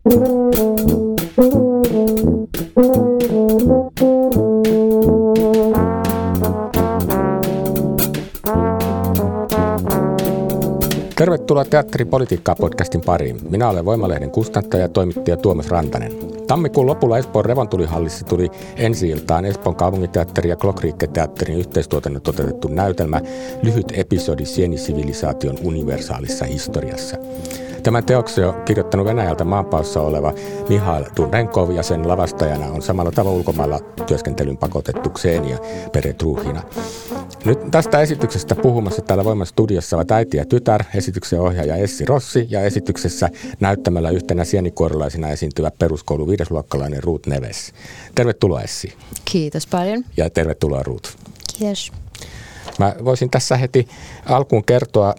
Tervetuloa Teatteripolitiikkaa podcastin pariin. Minä olen Voimalehden kustantaja ja toimittaja Tuomas Rantanen. Tammikuun lopulla Espoon Revontulihallissa tuli ensi iltaan Espoon kaupunginteatteri ja Klokriikke-teatterin yhteistuotannon toteutettu näytelmä Lyhyt episodi sienisivilisaation universaalissa historiassa. Tämän teoksen on kirjoittanut Venäjältä maanpaossa oleva Mihail Dunrenkov ja sen lavastajana on samalla tavalla ulkomailla työskentelyn pakotettu Xenia Peretruhina. Nyt tästä esityksestä puhumassa täällä Voiman studiossa ovat äiti ja tytär, esityksen ohjaaja Essi Rossi ja esityksessä näyttämällä yhtenä sienikuorolaisena esiintyvä peruskoulu viidesluokkalainen Ruut Neves. Tervetuloa Essi. Kiitos paljon. Ja tervetuloa Ruut. Kiitos. Mä voisin tässä heti alkuun kertoa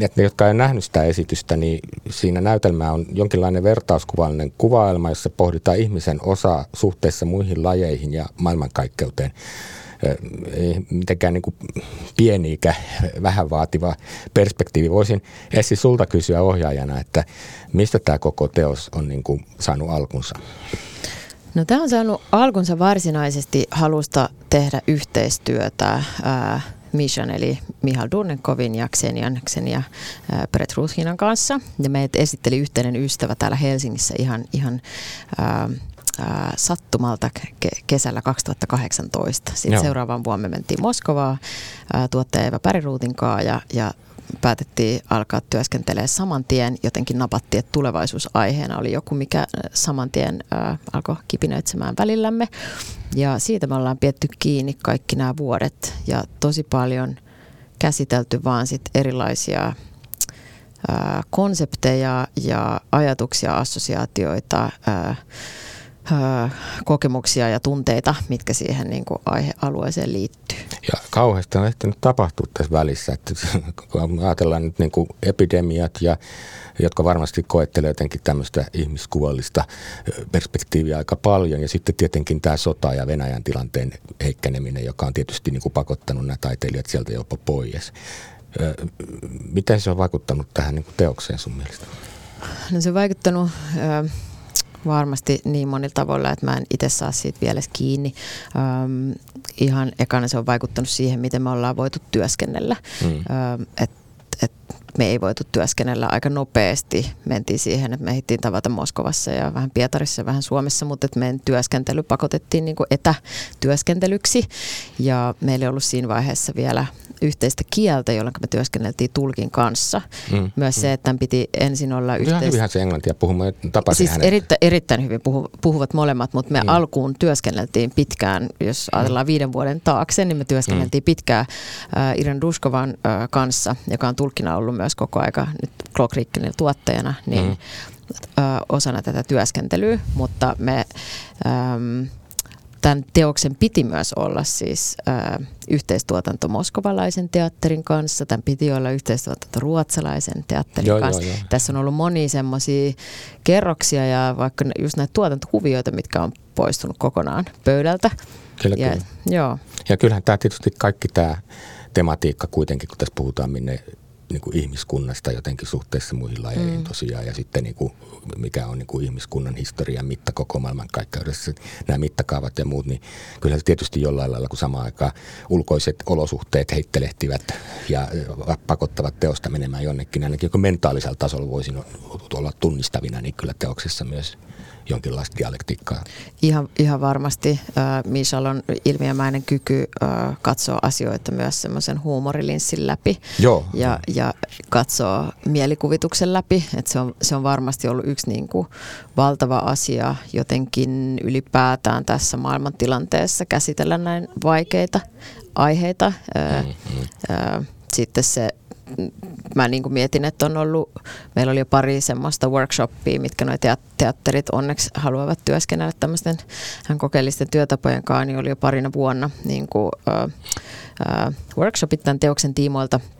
että ne, jotka ei nähnyt sitä esitystä, niin siinä näytelmä on jonkinlainen vertauskuvallinen kuvaelma, jossa pohditaan ihmisen osaa suhteessa muihin lajeihin ja maailmankaikkeuteen. Ei mitenkään niin kuin pieni eikä vähän vaativa perspektiivi. Voisin Essi sulta kysyä ohjaajana, että mistä tämä koko teos on niin kuin saanut alkunsa? No tämä on saanut alkunsa varsinaisesti halusta tehdä yhteistyötä ää, Mishan eli Mihal Durnenkovin ja Xenian, Xenia Petrushinan kanssa. Ja meitä esitteli yhteinen ystävä täällä Helsingissä ihan, ihan ää, sattumalta ke- kesällä 2018. Sitten Joo. seuraavan vuonna me mentiin Moskovaan tuottaja Eva Päriruutin kanssa ja, ja päätettiin alkaa työskentelee saman tien. Jotenkin napattiin, että tulevaisuusaiheena oli joku, mikä saman tien äh, alkoi kipinöitsemään välillämme. Ja siitä me ollaan pietty kiinni kaikki nämä vuodet ja tosi paljon käsitelty vaan sit erilaisia äh, konsepteja ja ajatuksia, assosiaatioita, kokemuksia ja tunteita, mitkä siihen niin kuin aihealueeseen liittyy. Ja kauheasti on ehtinyt tapahtua tässä välissä, että kun ajatellaan nyt niin kuin epidemiat ja jotka varmasti koettelee jotenkin tämmöistä ihmiskuvallista perspektiiviä aika paljon. Ja sitten tietenkin tämä sota ja Venäjän tilanteen heikkeneminen, joka on tietysti niin kuin pakottanut nämä taiteilijat sieltä jopa pois. Miten se on vaikuttanut tähän niin kuin teokseen sun mielestä? No se on vaikuttanut varmasti niin monilla tavoilla, että mä en itse saa siitä vielä kiinni. Ähm, ihan ekana se on vaikuttanut siihen, miten me ollaan voitu työskennellä. Mm. Ähm, et, et me ei voitu työskennellä aika nopeasti. Mentiin siihen, että me ehdittiin tavata Moskovassa ja vähän Pietarissa ja vähän Suomessa, mutta että meidän työskentely pakotettiin niin kuin etätyöskentelyksi. Ja meillä ei ollut siinä vaiheessa vielä yhteistä kieltä, jolloin me työskenneltiin tulkin kanssa. Mm, Myös mm. se, että piti ensin olla yhteistä... Ihan hyvinhän se englantia puhumaan, tapasin siis hänet. Erittä, erittäin hyvin puhu, puhuvat molemmat, mutta me mm. alkuun työskenneltiin pitkään, jos mm. ajatellaan mm. viiden vuoden taakse, niin me työskenneltiin mm. pitkään äh, Iran Duskovan äh, kanssa, joka on tulkina ollut myös koko aika nyt Clock tuottajana, niin mm. äh, osana tätä työskentelyä, mutta me... Ähm, tämän teoksen piti myös olla siis ää, yhteistuotanto moskovalaisen teatterin kanssa, tämän piti olla yhteistuotanto ruotsalaisen teatterin joo, kanssa. Joo, joo. Tässä on ollut monia semmoisia kerroksia ja vaikka just näitä tuotantokuvioita, mitkä on poistunut kokonaan pöydältä. Kyllä, ja, kyllä. Joo. ja kyllähän tämä tietysti kaikki tämä tematiikka kuitenkin, kun tässä puhutaan, minne niin kuin ihmiskunnasta jotenkin suhteessa muihin lajeihin mm. tosiaan ja sitten niin kuin, mikä on niin kuin ihmiskunnan historian mitta koko maailmankaikkeudessa, nämä mittakaavat ja muut, niin kyllä se tietysti jollain lailla, kun samaan aikaan ulkoiset olosuhteet heittelehtivät ja pakottavat teosta menemään jonnekin, ainakin kun mentaalisella tasolla voisin olla tunnistavina, niin kyllä teoksessa myös jonkinlaista dialektiikkaa. Ihan, ihan varmasti. Äh, Michal on ilmiömäinen kyky äh, katsoa asioita myös semmoisen huumorilinssin läpi Joo. Ja, ja katsoa mielikuvituksen läpi. Et se, on, se on varmasti ollut yksi niin kuin valtava asia jotenkin ylipäätään tässä maailmantilanteessa käsitellä näin vaikeita aiheita. Äh, mm-hmm. Äh, sitten se mä niin kuin mietin, että on ollut, meillä oli jo pari semmoista workshoppia, mitkä nuo teatterit onneksi haluavat työskennellä tämmöisten kokeellisten työtapojen kanssa, niin oli jo parina vuonna niin kuin, uh, uh, workshopit tämän teoksen tiimoilta –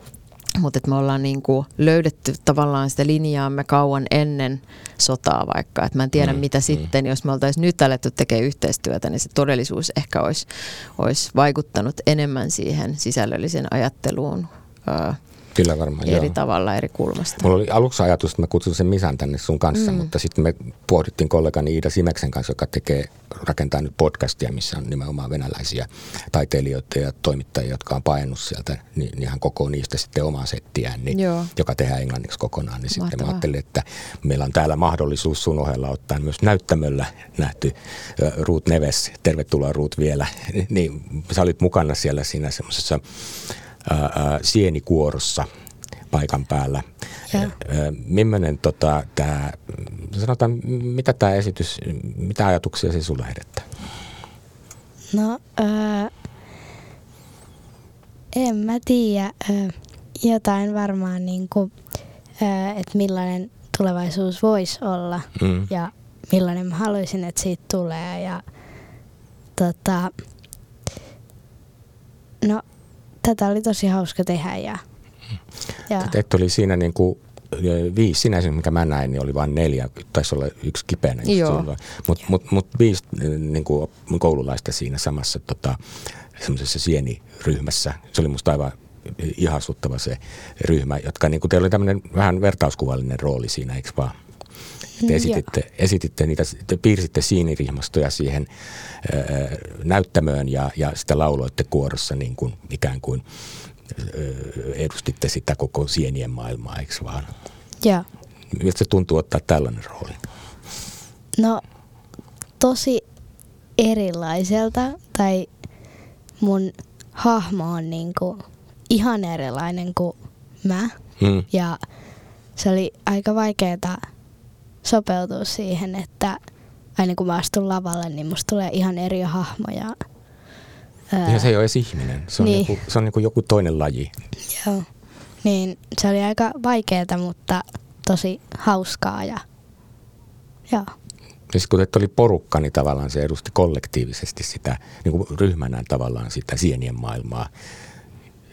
mutta me ollaan niinku löydetty tavallaan sitä linjaamme kauan ennen sotaa vaikka. Et mä en tiedä mm, mitä mm. sitten, jos me oltaisiin nyt alettu tekemään yhteistyötä, niin se todellisuus ehkä olisi, olisi vaikuttanut enemmän siihen sisällölliseen ajatteluun Kyllä varmaan, eri joo. tavalla eri kulmasta. Mulla oli aluksi ajatus, että mä kutsun sen Misan tänne sun kanssa, mm. mutta sitten me pohdittiin kollegani Iida Simeksen kanssa, joka tekee, rakentaa nyt podcastia, missä on nimenomaan venäläisiä taiteilijoita ja toimittajia, jotka on painut sieltä, niin, niin hän koko niistä sitten omaa settiään, niin, joka tehdään englanniksi kokonaan. Niin Mahtavaa. sitten mä ajattelin, että meillä on täällä mahdollisuus sun ohella ottaa myös näyttämöllä nähty Ruut Neves, tervetuloa Ruut vielä, niin sä olit mukana siellä siinä semmoisessa ää, sienikuorossa paikan päällä. Millainen tota, tämä, sanotaan, mitä tämä esitys, mitä ajatuksia se sulle herättää? No, ää, en mä tiedä. Jotain varmaan, niin kuin, että millainen tulevaisuus voisi olla mm. ja millainen mä haluaisin, että siitä tulee. Ja, tota, no, tätä oli tosi hauska tehdä. Ja, ja. Teitä oli siinä niin kuin viisi sinänsä, mikä mä näin, niin oli vain neljä, taisi olla yksi kipeänä. Mutta mut, mut viisi niin kuin koululaista siinä samassa tota, semmoisessa sieniryhmässä. Se oli musta aivan ihastuttava se ryhmä, jotka niin kuin teillä oli tämmöinen vähän vertauskuvallinen rooli siinä, eikö vaan? Te esititte, esititte niitä, te piirsitte siinirihmastoja siihen ää, näyttämöön ja, ja sitä lauloitte kuorossa niin kuin, ikään kuin ää, edustitte sitä koko sienien maailmaa, eikö vaan? Joo. Miltä se tuntuu ottaa tällainen rooli? No tosi erilaiselta tai mun hahmo on niin kuin ihan erilainen kuin mä. Hmm. Ja se oli aika vaikeaa sopeutua siihen, että aina kun mä astun lavalle, niin musta tulee ihan eri hahmoja. Ja se ei ole edes ihminen, se on, niin. joku, se on niin kuin joku toinen laji. Joo, niin se oli aika vaikeaa, mutta tosi hauskaa ja joo. Ja sitten kun oli porukka, niin tavallaan se edusti kollektiivisesti sitä, niin kuin ryhmänä tavallaan sitä sienien maailmaa.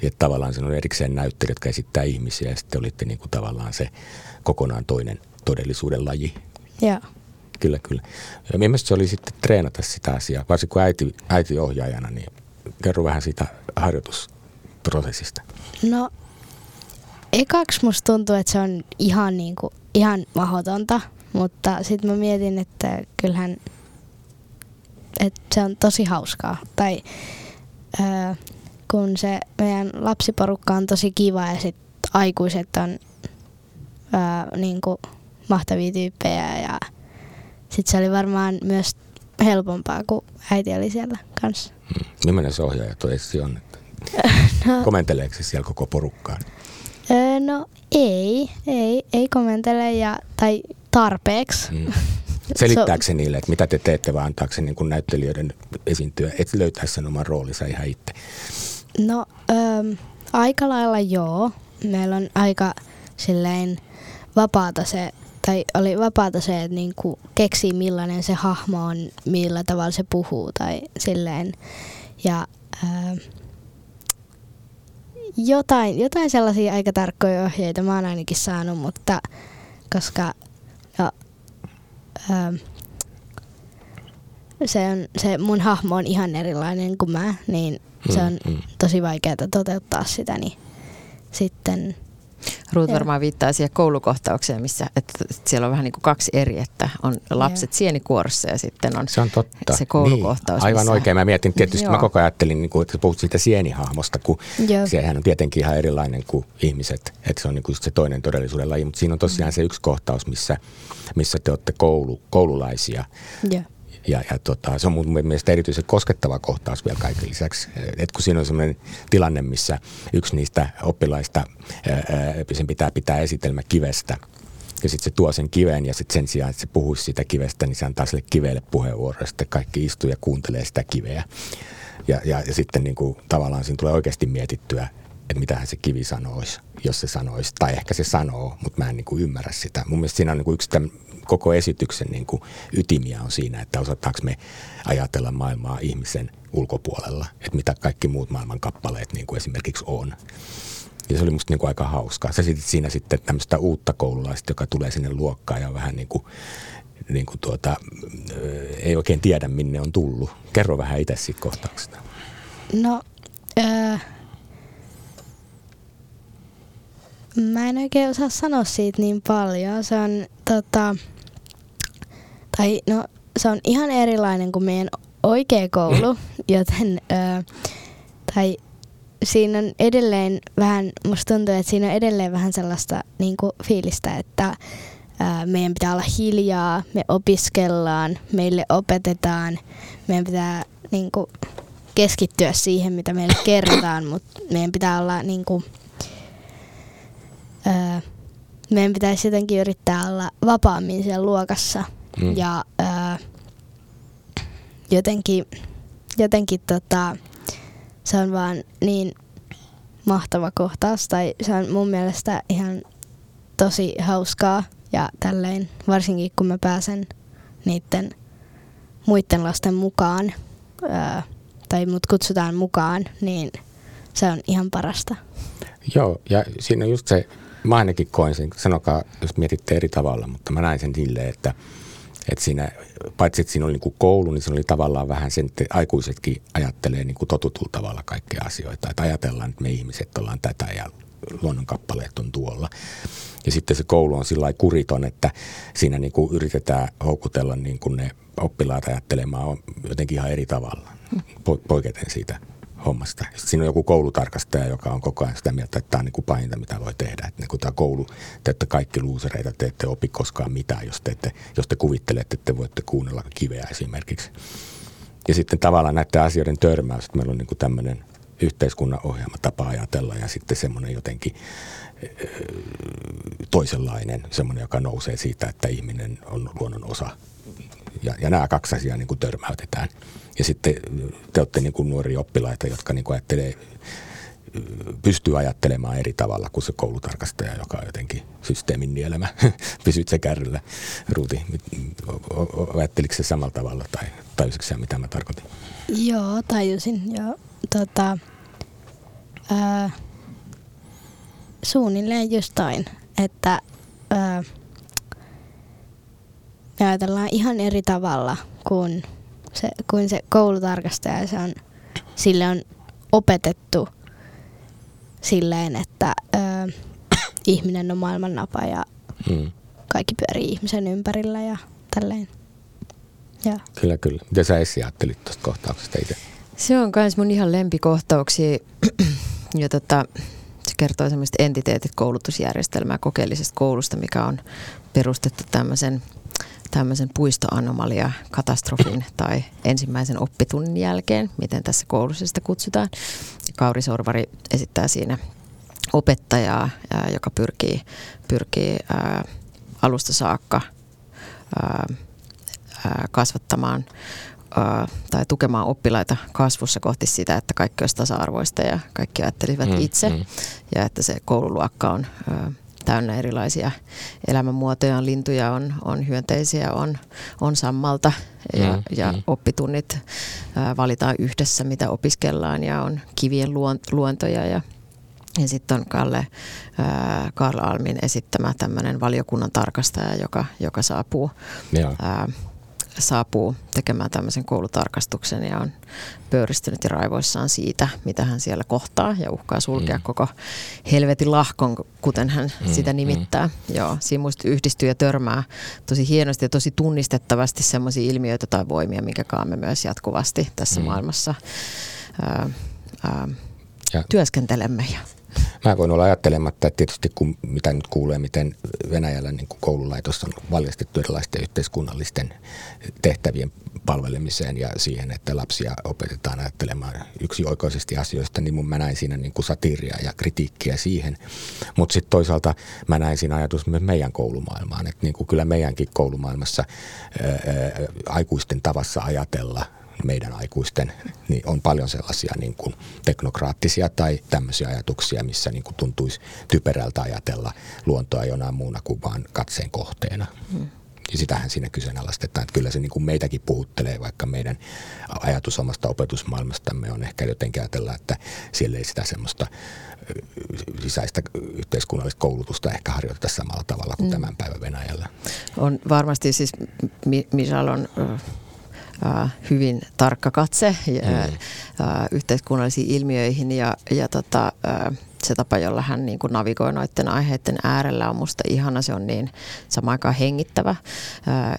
Ja tavallaan se on erikseen näyttelijät, jotka esittää ihmisiä ja sitten olitte niin kuin tavallaan se kokonaan toinen todellisuuden laji. Joo. Kyllä, kyllä. Ja mielestäni se oli sitten treenata sitä asiaa, varsinkin kun äiti, äiti ohjaajana, niin kerro vähän siitä harjoitusprosessista. No, ekaksi musta tuntuu, että se on ihan, niin kuin, ihan mahdotonta, mutta sitten mä mietin, että kyllähän että se on tosi hauskaa. Tai öö, kun se meidän lapsiporukka on tosi kiva ja sitten aikuiset on öö, niin kuin mahtavia tyyppejä ja sitten se oli varmaan myös helpompaa, kun äiti oli siellä kanssa. Hmm. Millainen se ohjaaja toisi on? no, Komenteleeko se siellä koko porukkaan? Öö, no ei, ei, ei komentele ja, tai tarpeeksi. Hmm. Selittääkö se niille, että mitä te teette, vai antaako se niin näyttelijöiden esiintyä, että löytäisi sen oman roolinsa ihan itse? No öö, aika lailla joo. Meillä on aika silleen vapaata se tai oli vapaata se, että niinku keksii millainen se hahmo on, millä tavalla se puhuu tai silleen. Ja ää, jotain, jotain sellaisia aika tarkkoja ohjeita mä oon ainakin saanut, mutta koska no, ää, se, on, se mun hahmo on ihan erilainen kuin mä, niin se mm, on mm. tosi vaikeaa toteuttaa sitä, niin sitten – Ruut varmaan viittaa siihen koulukohtaukseen, missä että siellä on vähän niin kuin kaksi eri, että on lapset sienikuorossa ja sitten on se, on totta. se koulukohtaus. Niin, aivan missä... oikein. Mä mietin tietysti, Joo. mä koko ajan ajattelin, niin kuin, että puhut siitä sienihahmosta, kun Joo. sehän on tietenkin ihan erilainen kuin ihmiset, että se on niin kuin se toinen todellisuuden laji, mutta siinä on tosiaan mm. se yksi kohtaus, missä, missä te olette koulu, koululaisia. Joo. Ja, ja tota, se on mun mielestä erityisen koskettava kohtaus vielä kaiken lisäksi. Et kun siinä on sellainen tilanne, missä yksi niistä oppilaista, ää, sen pitää pitää esitelmä kivestä, ja sitten se tuo sen kiven ja sitten sen sijaan, että se puhuisi siitä kivestä, niin se antaa sille kivelle puheenvuoro. Ja sitten kaikki istuu ja kuuntelee sitä kiveä. Ja, ja, ja sitten niin kuin, tavallaan siinä tulee oikeasti mietittyä että mitähän se kivi sanoisi, jos se sanoisi. Tai ehkä se sanoo, mutta mä en niin kuin ymmärrä sitä. Mun mielestä siinä on niin kuin yksi tämän koko esityksen niin kuin ytimiä on siinä, että osataanko me ajatella maailmaa ihmisen ulkopuolella, että mitä kaikki muut maailman kappaleet niin kuin esimerkiksi on. Ja se oli musta niin kuin aika hauskaa. Sä esitit siinä sitten tämmöistä uutta koululaista, joka tulee sinne luokkaan ja vähän niin kuin, niin kuin tuota, ei oikein tiedä, minne on tullut. Kerro vähän itse siitä kohtauksesta. No, äh, mä en oikein osaa sanoa siitä niin paljon. Se on, tota, tai no, se on ihan erilainen kuin meidän oikea koulu, joten, äh, tai siinä on edelleen vähän, musta tuntuu, että siinä on edelleen vähän sellaista niin kuin fiilistä, että ää, meidän pitää olla hiljaa, me opiskellaan, meille opetetaan, meidän pitää niin kuin, keskittyä siihen, mitä meille kerrotaan, mutta meidän pitää olla niin kuin, ää, meidän pitäisi jotenkin yrittää olla vapaammin siellä luokassa mm. ja ää, jotenkin, jotenkin tota, se on vaan niin mahtava kohtaus tai se on mun mielestä ihan tosi hauskaa ja tälleen, varsinkin kun mä pääsen niiden muiden lasten mukaan ää, tai mut kutsutaan mukaan, niin se on ihan parasta. Joo, ja siinä on just se, mä ainakin koen sen, sanokaa, jos mietitte eri tavalla, mutta mä näin sen silleen, että – että siinä, paitsi että siinä oli niin kuin koulu, niin siinä oli tavallaan vähän sen, että aikuisetkin ajattelee niin kuin totutulla tavalla kaikkea asioita. Että ajatellaan, että me ihmiset ollaan tätä ja luonnonkappaleet on tuolla. Ja sitten se koulu on sillä kuriton, että siinä niin kuin yritetään houkutella niin kuin ne oppilaat ajattelemaan jotenkin ihan eri tavalla, poiketen siitä hommasta. Sitten siinä on joku koulutarkastaja, joka on koko ajan sitä mieltä, että tämä on niin kuin pahinta, mitä voi tehdä. Että niin kuin tämä koulu, te ette kaikki luusereita, te ette opi koskaan mitään, jos te, ette, jos te kuvittelette, että te voitte kuunnella kiveä esimerkiksi. Ja sitten tavallaan näiden asioiden törmäys, että meillä on niin kuin tämmöinen yhteiskunnan ohjaama tapa ajatella ja sitten semmoinen jotenkin toisenlainen, semmoinen, joka nousee siitä, että ihminen on luonnon osa. Ja, ja nämä kaksi asiaa niin kuin törmäytetään. Ja sitten te olette niin kuin nuoria oppilaita, jotka niin kuin ajattelee, pystyy ajattelemaan eri tavalla kuin se koulutarkastaja, joka on jotenkin systeemin nielemä. Pysyt se kärryllä, Ruuti. Ajatteliko se samalla tavalla tai tajusitko se, mitä mä tarkoitin? Joo, tajusin. Joo. Tota, ää, suunnilleen jostain, että ää, me ajatellaan ihan eri tavalla kuin se, kuin se koulutarkastaja. Se on, sille on opetettu silleen, että ö, ihminen on maailman napa ja hmm. kaikki pyörii ihmisen ympärillä ja tälleen. Ja. Kyllä, kyllä. Mitä sä Essi ajattelit tuosta kohtauksesta itse? Se on myös mun ihan lempikohtauksia. ja tota, kertoo semmoista entiteetit koulutusjärjestelmää kokeellisesta koulusta, mikä on perustettu tämmöisen tämmöisen puistoanomalia katastrofin tai ensimmäisen oppitunnin jälkeen, miten tässä koulussa sitä kutsutaan. Kauri Sorvari esittää siinä opettajaa, ää, joka pyrkii, pyrkii ää, alusta saakka ää, kasvattamaan tai tukemaan oppilaita kasvussa kohti sitä, että kaikki olisi tasa-arvoista ja kaikki ajattelisivat mm, itse mm. ja että se koululuokka on täynnä erilaisia elämänmuotoja. On lintuja, on, on hyönteisiä, on, on sammalta ja, mm, ja mm. oppitunnit ää, valitaan yhdessä, mitä opiskellaan ja on kivien luontoja ja ja sitten on Kalle, ää, Karl Almin esittämä tämmöinen valiokunnan tarkastaja, joka, joka saapuu ää, saapuu tekemään tämmöisen koulutarkastuksen ja on pöyristynyt ja raivoissaan siitä, mitä hän siellä kohtaa ja uhkaa sulkea mm. koko helvetin lahkon, kuten hän mm, sitä mm. nimittää. Mm. Joo, siinä muista yhdistyy ja törmää tosi hienosti ja tosi tunnistettavasti sellaisia ilmiöitä tai voimia, minkä me myös jatkuvasti tässä mm. maailmassa ää, ää, ja. työskentelemme. Ja Mä voin olla ajattelematta, että tietysti kun mitä nyt kuulee, miten Venäjällä niin kuin koululaitos on valjastettu erilaisten yhteiskunnallisten tehtävien palvelemiseen ja siihen, että lapsia opetetaan ajattelemaan yksioikoisesti asioista, niin mun mä näin siinä niin kuin satiiria ja kritiikkiä siihen. Mutta sitten toisaalta mä näin siinä ajatus myös meidän koulumaailmaan, että niin kuin kyllä meidänkin koulumaailmassa ää, ää, aikuisten tavassa ajatella – meidän aikuisten, niin on paljon sellaisia niin kuin teknokraattisia tai tämmöisiä ajatuksia, missä niin kuin tuntuisi typerältä ajatella luontoa jonain muuna kuin vaan katseen kohteena. Hmm. Ja sitähän siinä kyseenalaistetaan, että kyllä se niin kuin meitäkin puhuttelee, vaikka meidän ajatus omasta opetusmaailmastamme on ehkä jotenkin ajatella, että siellä ei sitä semmoista sisäistä yhteiskunnallista koulutusta ehkä harjoiteta samalla tavalla kuin mm. tämän päivän Venäjällä. On varmasti siis, Misal on hyvin tarkka katse mm. yhteiskunnallisiin ilmiöihin ja, ja tota, se tapa, jolla hän niin kuin navigoi noiden aiheiden äärellä on musta ihana. Se on niin samaan aikaan hengittävä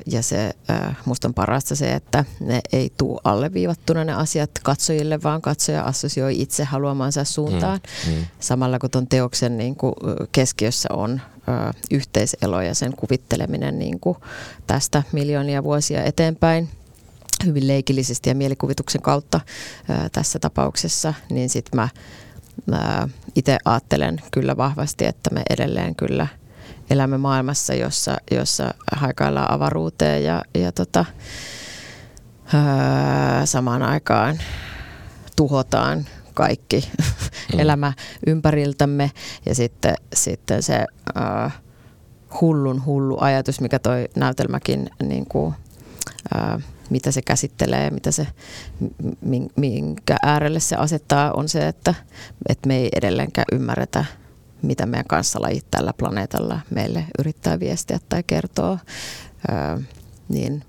ja se, musta on parasta se, että ne ei tule alleviivattuna ne asiat katsojille, vaan katsoja assosioi itse haluamansa suuntaan. Mm, mm. Samalla kun tuon teoksen niin kuin keskiössä on yhteiselo ja sen kuvitteleminen niin kuin tästä miljoonia vuosia eteenpäin hyvin leikillisesti ja mielikuvituksen kautta tässä tapauksessa, niin sitten mä itse ajattelen kyllä vahvasti, että me edelleen kyllä elämme maailmassa, jossa, jossa haikaillaan avaruuteen ja, ja tota, ää, samaan aikaan tuhotaan kaikki mm. elämä ympäriltämme ja sitten, sitten se ää, hullun hullu ajatus, mikä toi näytelmäkin niin kuin, ää, mitä se käsittelee ja mitä se, minkä äärelle se asettaa, on se, että, että me ei edelleenkään ymmärretä, mitä meidän kanssalajit tällä planeetalla meille yrittää viestiä tai kertoa. Öö, niin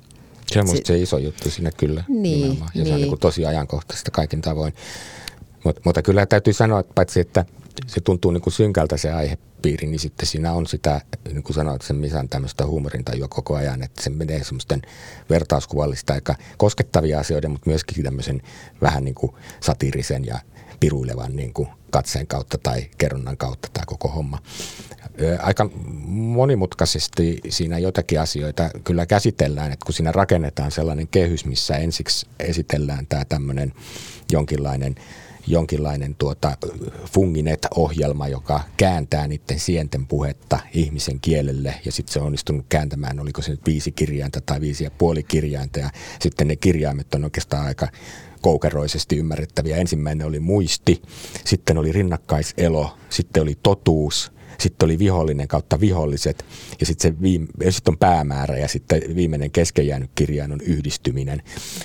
se on si- se iso juttu siinä kyllä niin, nimenomaan. Ja niin. se on niin kuin tosi ajankohtaista kaikin tavoin. Mut, mutta kyllä täytyy sanoa, että paitsi että se tuntuu niin kuin synkältä se aihepiiri, niin sitten siinä on sitä, niin kuin sanoit, sen Misan tämmöistä huumorintajua koko ajan, että se menee semmoisten vertauskuvallista aika koskettavia asioita, mutta myöskin tämmöisen vähän niin kuin satiirisen ja piruilevan niin kuin katseen kautta tai kerronnan kautta tämä koko homma. Aika monimutkaisesti siinä jotakin asioita kyllä käsitellään, että kun siinä rakennetaan sellainen kehys, missä ensiksi esitellään tämä tämmöinen jonkinlainen – jonkinlainen tuota Funginet-ohjelma, joka kääntää niiden sienten puhetta ihmisen kielelle ja sitten se on onnistunut kääntämään, oliko se nyt viisi kirjainta tai viisi ja puoli kirjainta ja sitten ne kirjaimet on oikeastaan aika koukeroisesti ymmärrettäviä. Ensimmäinen oli muisti, sitten oli rinnakkaiselo, sitten oli totuus – sitten oli vihollinen kautta viholliset ja sitten se viime, sit on päämäärä ja sitten viimeinen kesken jäänyt kirjain on yhdistyminen.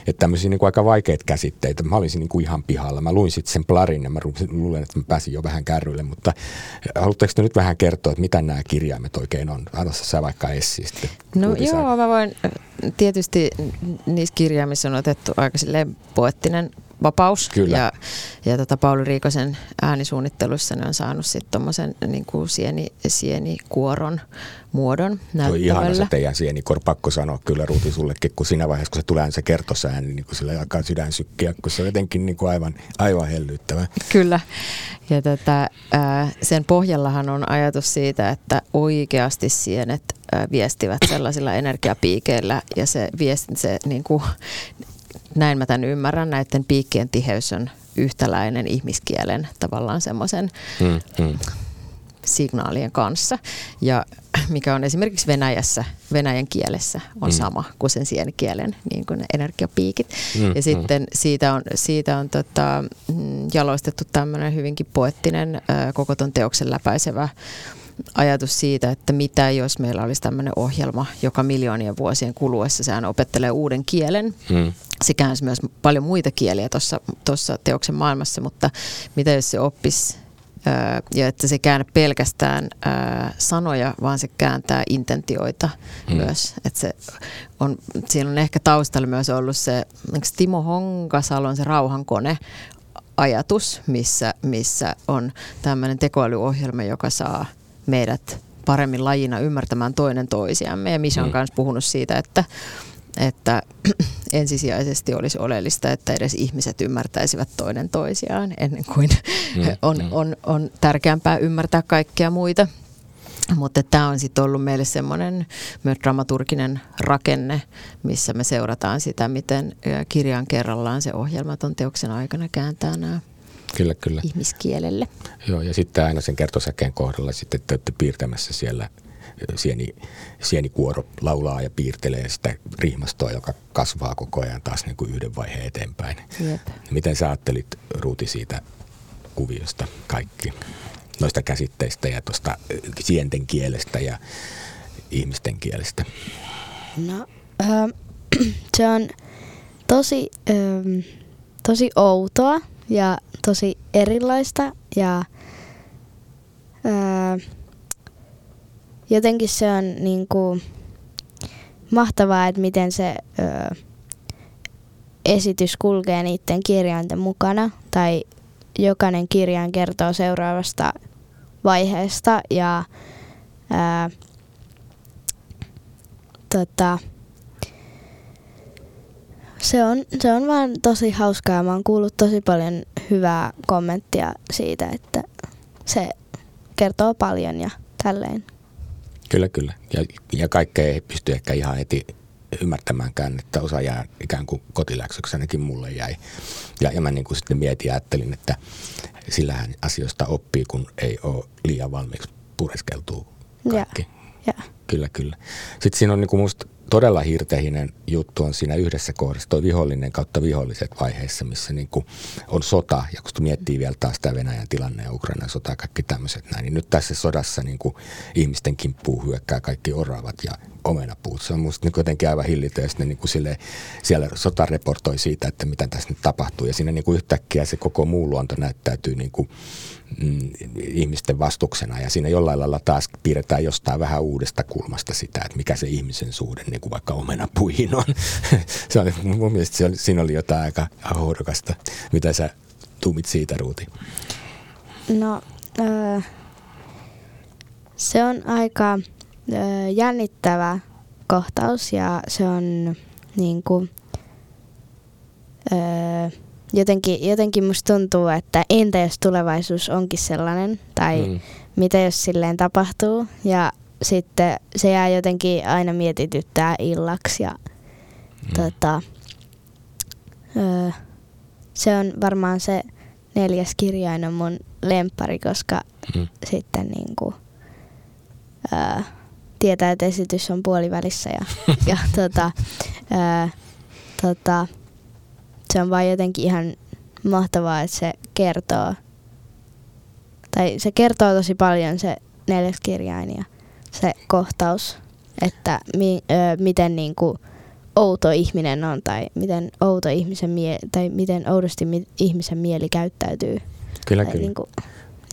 Että tämmöisiä niin kuin aika vaikeita käsitteitä. Mä olisin niin kuin ihan pihalla. Mä luin sitten sen plarin ja mä luulen, että mä pääsin jo vähän kärryille, mutta haluatteko te nyt vähän kertoa, että mitä nämä kirjaimet oikein on? Anna sä vaikka Essi sitten. No joo, mä voin, tietysti niissä kirjaimissa on otettu aika poettinen vapaus. Kyllä. Ja, ja tota Pauli Riikosen äänisuunnittelussa ne on saanut sitten tuommoisen niin sieni, sienikuoron muodon näyttävällä. Tuo ihana se teidän sienikuoro, pakko sanoa kyllä Ruuti sullekin, kun siinä vaiheessa, kun se tulee se kertosääni, niin kun sillä alkaa sydän sykkiä, kun se on jotenkin niin kuin aivan, aivan hellyttävä. Kyllä. Ja tota, sen pohjallahan on ajatus siitä, että oikeasti sienet viestivät sellaisilla energiapiikeillä ja se, viesti, se niin kuin, näin mä tämän ymmärrän, näiden piikkien tiheys on yhtäläinen ihmiskielen tavallaan semmoisen mm, mm. signaalien kanssa. Ja mikä on esimerkiksi Venäjässä, Venäjän kielessä on mm. sama kuin sen sienikielen niin kuin ne energiapiikit. Mm, ja mm. sitten siitä on, siitä on tota, mm, jalostettu tämmöinen hyvinkin poettinen koko ton teoksen läpäisevä ajatus siitä, että mitä jos meillä olisi tämmöinen ohjelma, joka miljoonien vuosien kuluessa sehän opettelee uuden kielen. Hmm. Se käänsi myös paljon muita kieliä tuossa teoksen maailmassa, mutta mitä jos se oppisi ja että se käännä pelkästään sanoja, vaan se kääntää intentioita hmm. myös. Että se on, siinä on ehkä taustalla myös ollut se, Timo Honkasalon se rauhankone ajatus, missä, missä on tämmöinen tekoälyohjelma, joka saa meidät paremmin lajina ymmärtämään toinen toisiamme. Ja Misha on myös mm. puhunut siitä, että, että ensisijaisesti olisi oleellista, että edes ihmiset ymmärtäisivät toinen toisiaan ennen kuin mm, on, mm. on, on tärkeämpää ymmärtää kaikkia muita. Mutta tämä on sitten ollut meille semmoinen myös dramaturginen rakenne, missä me seurataan sitä, miten kirjan kerrallaan se ohjelmaton teoksen aikana kääntää nämä kyllä, kyllä. ihmiskielelle. Joo, ja sitten aina sen kertosäkeen kohdalla sitten te olette piirtämässä siellä sieni, sienikuoro laulaa ja piirtelee sitä rihmastoa, joka kasvaa koko ajan taas niin kuin yhden vaiheen eteenpäin. Jep. Miten sä ajattelit, Ruuti, siitä kuviosta kaikki? Noista käsitteistä ja tuosta sienten kielestä ja ihmisten kielestä? No, äh, se on tosi, äh, tosi outoa ja tosi erilaista ja äh, jotenkin se on niinku mahtavaa, että miten se ö, esitys kulkee niiden kirjainten mukana. Tai jokainen kirjain kertoo seuraavasta vaiheesta ja ää, tota, se on, se on vaan tosi hauskaa. Mä oon kuullut tosi paljon hyvää kommenttia siitä, että se kertoo paljon ja tälleen. Kyllä, kyllä. Ja, ja kaikkea ei pysty ehkä ihan heti ymmärtämäänkään, että osa jää ikään kuin kotiläksyksi, ainakin mulle jäi. Ja, ja mä niin kuin sitten mietin ja ajattelin, että sillähän asioista oppii, kun ei ole liian valmiiksi pureskeltua kaikki. Ja, ja. Kyllä, kyllä. Sitten siinä on niin kuin musta todella hirtehinen juttu on siinä yhdessä kohdassa, tuo vihollinen kautta viholliset vaiheessa, missä niin kuin on sota, ja kun miettii vielä taas tämä Venäjän tilanne ja Ukrainan sota ja kaikki tämmöiset näin, niin nyt tässä sodassa niin kuin ihmisten kimppuun hyökkää kaikki oravat ja omenapuut. Se on musta niin jotenkin aivan hillitö, ja sitten niin kuin sille, siellä sota reportoi siitä, että mitä tässä nyt tapahtuu, ja siinä niin kuin yhtäkkiä se koko muu luonto näyttäytyy niin kuin mm, ihmisten vastuksena ja siinä jollain lailla taas piirretään jostain vähän uudesta kulmasta sitä, että mikä se ihmisen suhde niin kuin vaikka omenapuihin on. se on mun mielestä se oli, siinä oli jotain aika hohdokasta. Mitä sä tuumit siitä, Ruuti? No, öö, se on aika öö, jännittävä kohtaus ja se on niin kuin, öö, jotenkin, jotenkin musta tuntuu, että entä jos tulevaisuus onkin sellainen, tai mm. mitä jos silleen tapahtuu, ja sitten se jää jotenkin aina mietityttää illaksi, ja mm. tota, öö, se on varmaan se neljäs kirjain on mun lempari, koska mm. sitten niinku, öö, tietää, että esitys on puolivälissä ja, ja tota, öö, tota, se on vaan jotenkin ihan mahtavaa, että se kertoo, tai se kertoo tosi paljon se neljäs kirjain ja se kohtaus, että mi, ö, miten niinku outo ihminen on tai miten outo ihmisen mie- tai miten oudosti mi- ihmisen mieli käyttäytyy. Kyllä, tai kyllä. Niinku,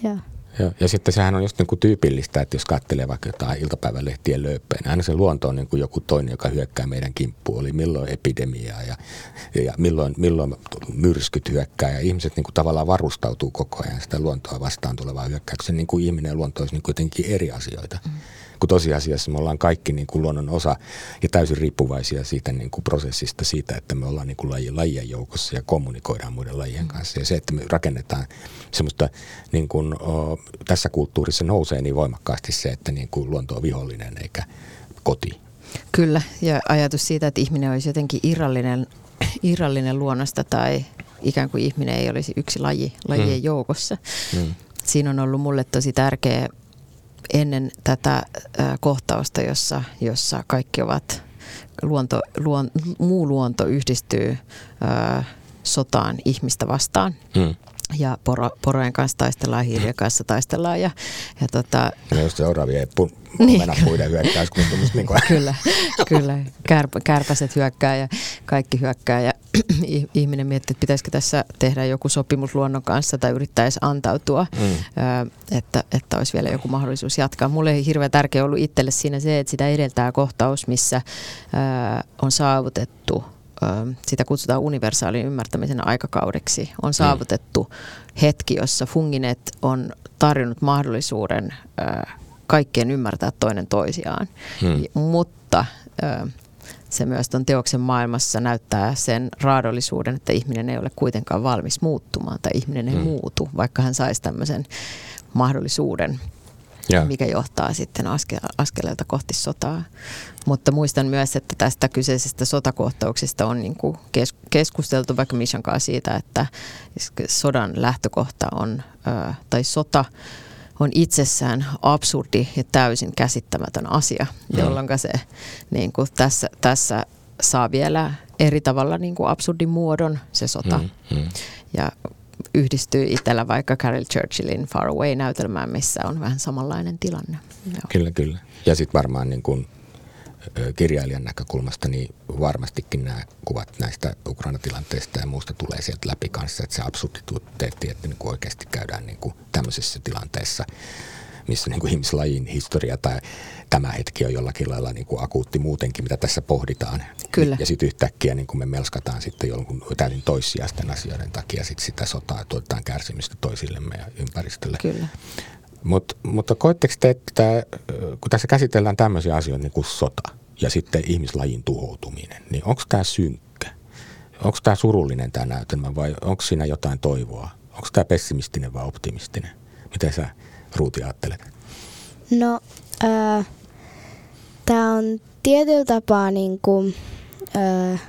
joo. Ja, ja sitten sehän on just niin kuin tyypillistä, että jos katselee vaikka jotain iltapäivälehtien lööppejä, niin aina se luonto on niin kuin joku toinen, joka hyökkää meidän kimppuun. Oli milloin epidemiaa ja, ja milloin, milloin myrskyt hyökkää ja ihmiset niin kuin tavallaan varustautuu koko ajan sitä luontoa vastaan tulevaa hyökkäyksiä. Niin kuin ihminen ja luonto olisi niin kuitenkin eri asioita. Mm kun tosiasiassa me ollaan kaikki niin kuin luonnon osa ja täysin riippuvaisia siitä niin kuin prosessista, siitä, että me ollaan niin kuin laji, lajien joukossa ja kommunikoidaan muiden lajien kanssa. Ja se, että me rakennetaan semmoista, niin kuin, o, tässä kulttuurissa nousee niin voimakkaasti se, että niin kuin luonto on vihollinen eikä koti. Kyllä, ja ajatus siitä, että ihminen olisi jotenkin irrallinen, irrallinen luonnosta tai ikään kuin ihminen ei olisi yksi laji lajien hmm. joukossa. Hmm. Siinä on ollut mulle tosi tärkeä ennen tätä kohtausta, jossa, jossa kaikki ovat, luonto, luon, muu luonto yhdistyy sotaan ihmistä vastaan. Hmm ja poro, porojen kanssa taistellaan, hiirien kanssa taistellaan. Ja, ja tota, ja just seuraavia pu- niin. puiden hyökkäys. Kun niin kuin. kyllä, kyllä. Kär, kärpäset hyökkää ja kaikki hyökkää. Ja ihminen miettii, että pitäisikö tässä tehdä joku sopimus luonnon kanssa tai yrittäisi antautua, mm. että, että olisi vielä joku mahdollisuus jatkaa. Mulle ei hirveän tärkeä ollut itselle siinä se, että sitä edeltää kohtaus, missä on saavutettu sitä kutsutaan universaalin ymmärtämisen aikakaudeksi, on saavutettu hetki, jossa Funginet on tarjonnut mahdollisuuden kaikkien ymmärtää toinen toisiaan. Hmm. Mutta se myös tuon teoksen maailmassa näyttää sen raadollisuuden, että ihminen ei ole kuitenkaan valmis muuttumaan tai ihminen ei hmm. muutu, vaikka hän saisi tämmöisen mahdollisuuden ja. mikä johtaa sitten aske, askeleelta kohti sotaa. Mutta muistan myös, että tästä kyseisestä sotakohtauksesta on niin kuin kes, keskusteltu vaikka Mishan kanssa siitä, että sodan lähtökohta on, tai sota on itsessään absurdi ja täysin käsittämätön asia, mm. jolloin se niin kuin tässä, tässä saa vielä eri tavalla niin kuin absurdin muodon se sota. Mm, mm. Ja yhdistyy itsellä vaikka Carol Churchillin Far Away-näytelmään, missä on vähän samanlainen tilanne. Joo. Kyllä, kyllä. Ja sitten varmaan niin kuin kirjailijan näkökulmasta, niin varmastikin nämä kuvat näistä Ukraina-tilanteista ja muusta tulee sieltä läpi kanssa, että se absurditeetti, että niin oikeasti käydään niin kuin tämmöisessä tilanteessa, missä niin kuin ihmislajin historia tai tämä hetki on jollakin lailla niin kuin akuutti muutenkin, mitä tässä pohditaan. Kyllä. Ja sitten yhtäkkiä niin kuin me melskataan sitten jonkun täysin toissijaisten asioiden takia sit sitä sotaa ja tuotetaan kärsimystä toisillemme ja ympäristölle. Kyllä. Mut, mutta koetteko te, että kun tässä käsitellään tämmöisiä asioita niin kuin sota ja sitten ihmislajin tuhoutuminen, niin onko tämä synkkä? Onko tämä surullinen tämä näytelmä vai onko siinä jotain toivoa? Onko tämä pessimistinen vai optimistinen? Miten sä Ruuti ajattelet? No, äh, tämä on tietyllä tapaa niin kuin, äh,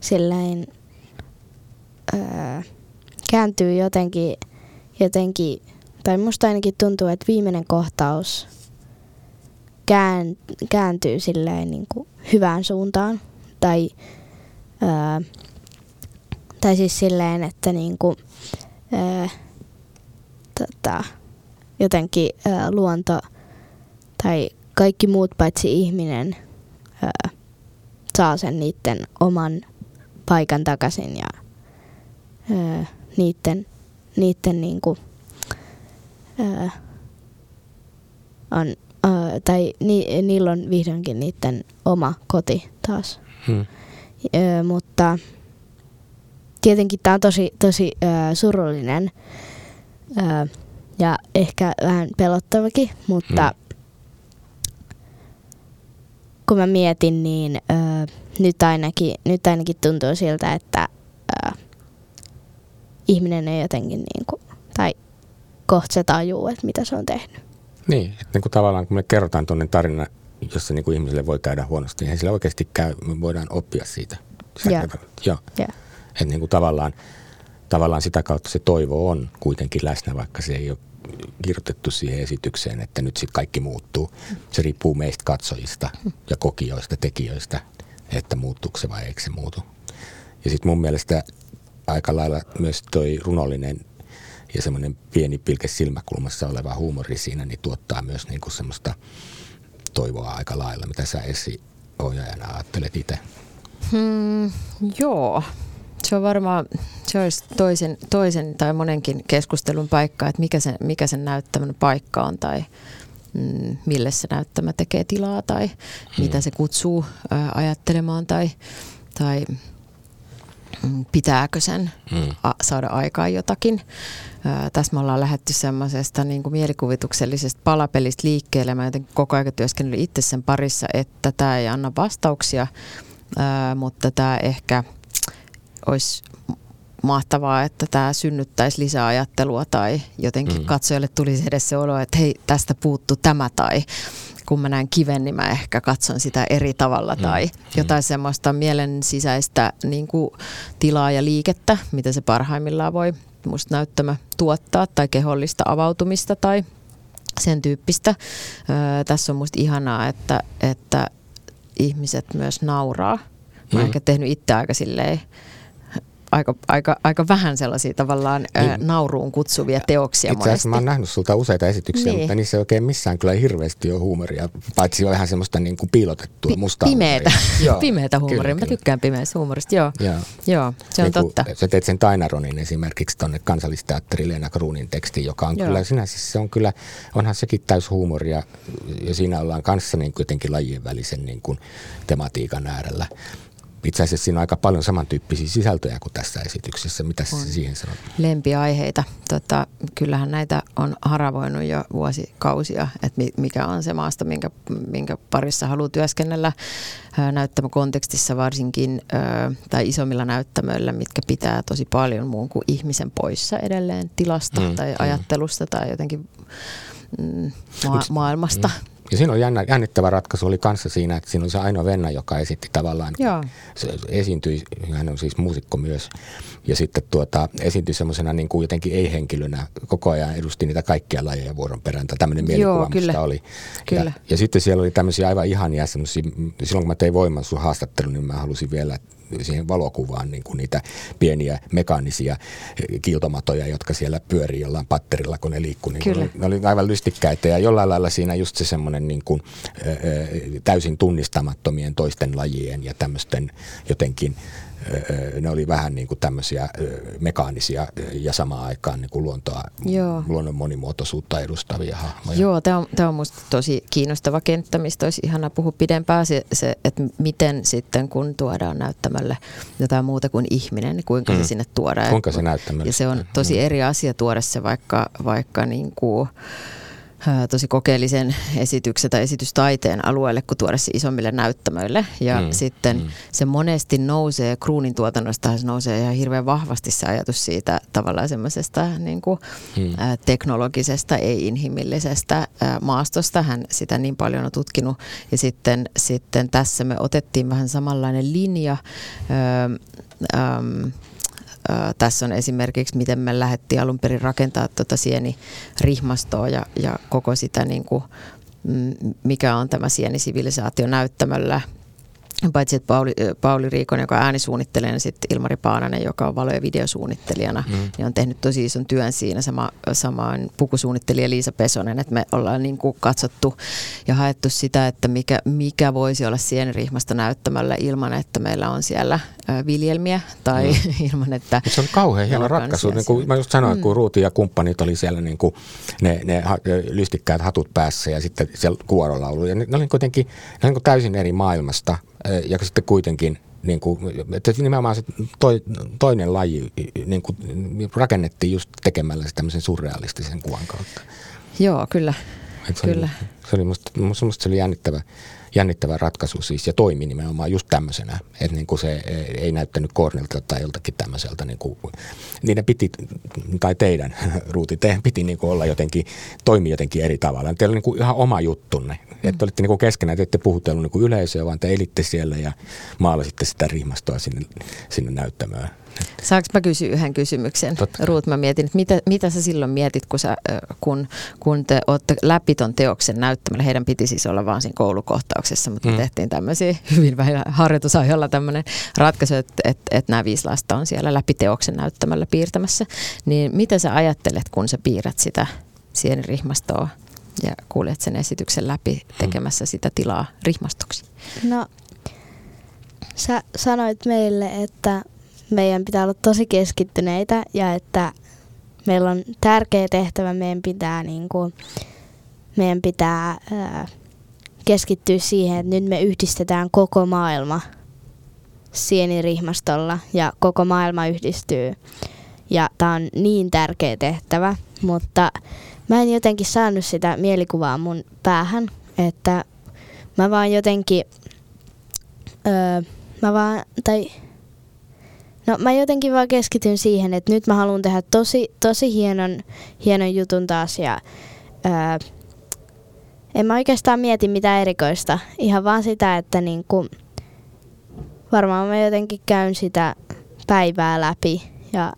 silleen, äh, kääntyy jotenkin, jotenkin tai musta ainakin tuntuu, että viimeinen kohtaus kään, kääntyy silleen niin kuin hyvään suuntaan. Tai, ää, tai siis silleen, että niin kuin, ää, tota, jotenkin ää, luonto tai kaikki muut paitsi ihminen ää, saa sen niiden oman paikan takaisin ja ää, niiden, niiden niin kuin, ää, on, ää, tai ni, niillä on vihdoinkin niiden oma koti taas. Hmm. Ää, mutta tietenkin tämä on tosi, tosi ää, surullinen ää, ja ehkä vähän pelottavakin, mutta hmm. kun mä mietin, niin ää, nyt, ainakin, nyt ainakin tuntuu siltä, että ää, ihminen ei jotenkin niin kuin, tai kohta se tajuu, että mitä se on tehnyt. Niin, että niin kuin tavallaan kun me kerrotaan tuonne tarina, jossa niin kuin ihmiselle voi käydä huonosti, niin sillä oikeasti käy, me voidaan oppia siitä. Yeah. Joo. Yeah. Että niin kuin tavallaan, tavallaan sitä kautta se toivo on kuitenkin läsnä, vaikka se ei ole kirjoitettu siihen esitykseen, että nyt sitten kaikki muuttuu. Se riippuu meistä katsojista ja kokijoista, tekijöistä, että muuttuuko se vai eikö se muutu. Ja sitten mun mielestä aika lailla myös toi runollinen ja semmoinen pieni pilke silmäkulmassa oleva huumori siinä, niin tuottaa myös niin kuin semmoista toivoa aika lailla. Mitä sä ohjaajana ajattelet itse? Hmm, joo, se on varmaan se olisi toisen, toisen tai monenkin keskustelun paikka, että mikä sen, mikä sen näyttämän paikka on tai mm, mille se näyttämä tekee tilaa tai hmm. mitä se kutsuu ää, ajattelemaan tai, tai mm, pitääkö sen hmm. a, saada aikaan jotakin. Ää, tässä me ollaan lähdetty semmoisesta niin kuin mielikuvituksellisesta palapelistä liikkeelle. Mä jotenkin koko ajan työskennellyt itse sen parissa, että tämä ei anna vastauksia, ää, mutta tämä ehkä olisi mahtavaa, että tämä synnyttäisi lisää ajattelua tai jotenkin mm. katsojalle tulisi edes se olo, että hei, tästä puuttu tämä tai kun mä näen kiven, niin mä ehkä katson sitä eri tavalla mm. tai mm. jotain semmoista mielen sisäistä niin kuin, tilaa ja liikettä, mitä se parhaimmillaan voi musta näyttämä tuottaa tai kehollista avautumista tai sen tyyppistä. Öö, tässä on musta ihanaa, että, että ihmiset myös nauraa. Mä oon mm. ehkä tehnyt itse aika silleen aika, aika, aika vähän sellaisia tavallaan niin, ä, nauruun kutsuvia teoksia Itse asiassa mä oon nähnyt sulta useita esityksiä, niin. mutta niissä ei oikein missään kyllä hirveästi ole huumoria, paitsi on ihan semmoista niin kuin piilotettua P- mustaa Pimeetä, pimeetä huumoria. Kyllä, mä kyllä. tykkään pimeästä huumorista, joo. joo. joo se on niin totta. Sä teet sen Tainaronin esimerkiksi tuonne kansallisteatteri Leena Kruunin teksti, joka on joo. kyllä sinänsä, se on kyllä, onhan sekin täys huumoria ja siinä ollaan kanssa niin kuitenkin lajien välisen niin kuin tematiikan äärellä itse asiassa siinä on aika paljon samantyyppisiä sisältöjä kuin tässä esityksessä. Mitä on. siihen sanot? Lempiaiheita. Tota, kyllähän näitä on haravoinut jo vuosikausia, että mikä on se maasta, minkä, minkä parissa haluaa työskennellä näyttämökontekstissa varsinkin, tai isommilla näyttämöillä, mitkä pitää tosi paljon muun kuin ihmisen poissa edelleen tilasta mm, tai mm. ajattelusta tai jotenkin mm, ma- maailmasta. Mm. Ja siinä on jännä, jännittävä ratkaisu oli kanssa siinä, että siinä on se ainoa Venna, joka esitti tavallaan, Joo. se esiintyi, hän on siis muusikko myös, ja sitten tuota, esiintyi semmoisena niin kuin jotenkin ei-henkilönä, koko ajan edusti niitä kaikkia lajeja vuoron perään, tai tämmöinen mielikuva, Joo, kyllä. oli. Kyllä. Ja, ja sitten siellä oli tämmöisiä aivan ihania semmoisia, silloin kun mä tein voiman sun haastattelun, niin mä halusin vielä siihen valokuvaan niin kuin niitä pieniä mekaanisia kiiltomatoja, jotka siellä pyörii jollain patterilla, kun ne liikkuu. Niin Kyllä. Ne, oli, aivan lystikkäitä ja jollain lailla siinä just se semmoinen niin kuin, ö, ö, täysin tunnistamattomien toisten lajien ja tämmöisten jotenkin ne oli vähän niin kuin tämmöisiä mekaanisia ja samaan aikaan niin kuin luontoa, Joo. luonnon monimuotoisuutta edustavia hahmoja. Joo, tämä on, tämä on musta tosi kiinnostava kenttä, mistä olisi ihana puhua pidempään se, se, että miten sitten kun tuodaan näyttämälle jotain muuta kuin ihminen, niin kuinka mm. se sinne tuodaan. Kuinka se näyttämölle Ja se on tosi eri asia tuoda se vaikka, vaikka niin kuin, tosi kokeellisen esityksen tai esitystaiteen alueelle, kun tuoda se isommille näyttämöille. Ja Mm, sitten mm. se monesti nousee, kruunin tuotannosta se nousee ihan hirveän vahvasti se ajatus siitä tavallaan semmoisesta niin kuin, Mm. teknologisesta, ei-inhimillisestä maastosta. Hän sitä niin paljon on tutkinut. Ja sitten, sitten tässä me otettiin vähän samanlainen linja. Öö, äm, Ö, tässä on esimerkiksi, miten me lähdettiin alun perin rakentaa tuota sienirihmastoa ja, ja koko sitä, niin kuin, mm, mikä on tämä sienisivilisaatio näyttämöllä. Paitsi että Pauli, Pauli Riikonen, joka on äänisuunnittelijana, ja sitten Ilmari Paananen, joka on valo- ja videosuunnittelijana, Mm. niin on tehnyt tosi ison työn siinä. Sama, samaan pukusuunnittelija Liisa Pesonen, että me ollaan niin kuin katsottu ja haettu sitä, että mikä, mikä voisi olla sienirihmasta näyttämällä ilman, että meillä on siellä viljelmiä tai mm. ilman, että... Se oli kauhean hieno ratkaisu. Niin kuin mä just sanoin, mm. kun Ruuti ja kumppanit oli siellä niin kuin ne, ne lystikkäät hatut päässä ja sitten siellä kuorolaulu. Ja ne, ne oli kuitenkin ne oli niin kuin täysin eri maailmasta ja sitten kuitenkin niin kuin, että nimenomaan se toi, toinen laji niin kuin, rakennettiin just tekemällä se tämmöisen surrealistisen kuvan kautta. Joo, kyllä. Et se Kyllä. Oli, se oli musta, musta, musta se oli jännittävä, jännittävä ratkaisu siis ja toimi nimenomaan just tämmöisenä. Että niin kuin se ei näyttänyt Kornilta tai joltakin tämmöiseltä. Niin kuin, niiden piti, tai teidän ruuti, teidän piti niin kuin olla jotenkin, toimi jotenkin eri tavalla. Teillä oli niin kuin ihan oma juttunne. Mm. Että olitte niin kuin keskenään, te ette puhutellut niin kuin yleisöä, vaan te elitte siellä ja maalasitte sitä rihmastoa sinne, sinne näyttämään. Saanko mä kysyä yhden kysymyksen? Totta. Ruut, mä mietin, että mitä, mitä sä silloin mietit, kun, sä, ö, kun, kun te olette läpi ton teoksen näyttämällä. Heidän piti siis olla vaan siinä koulukohtauksessa, mutta mm. Me tehtiin tämmöisiä hyvin vähän harjoitusajalla tämmöinen ratkaisu, että, että, että nämä viisi lasta on siellä läpi teoksen näyttämällä piirtämässä. Niin mitä sä ajattelet, kun sä piirrät sitä sienirihmastoa ja kuljet sen esityksen läpi tekemässä sitä tilaa rihmastoksi? No, sä sanoit meille, että meidän pitää olla tosi keskittyneitä ja että meillä on tärkeä tehtävä, meidän pitää, niin kuin, meidän pitää ää, keskittyä siihen, että nyt me yhdistetään koko maailma sienirihmastolla ja koko maailma yhdistyy. Ja tämä on niin tärkeä tehtävä, mutta mä en jotenkin saanut sitä mielikuvaa mun päähän, että mä vaan jotenkin, öö, mä vaan, tai no mä jotenkin vaan keskityn siihen, että nyt mä haluan tehdä tosi, tosi hienon, hienon jutun taas ja öö, en mä oikeastaan mieti mitään erikoista, ihan vaan sitä, että niinku, varmaan mä jotenkin käyn sitä päivää läpi ja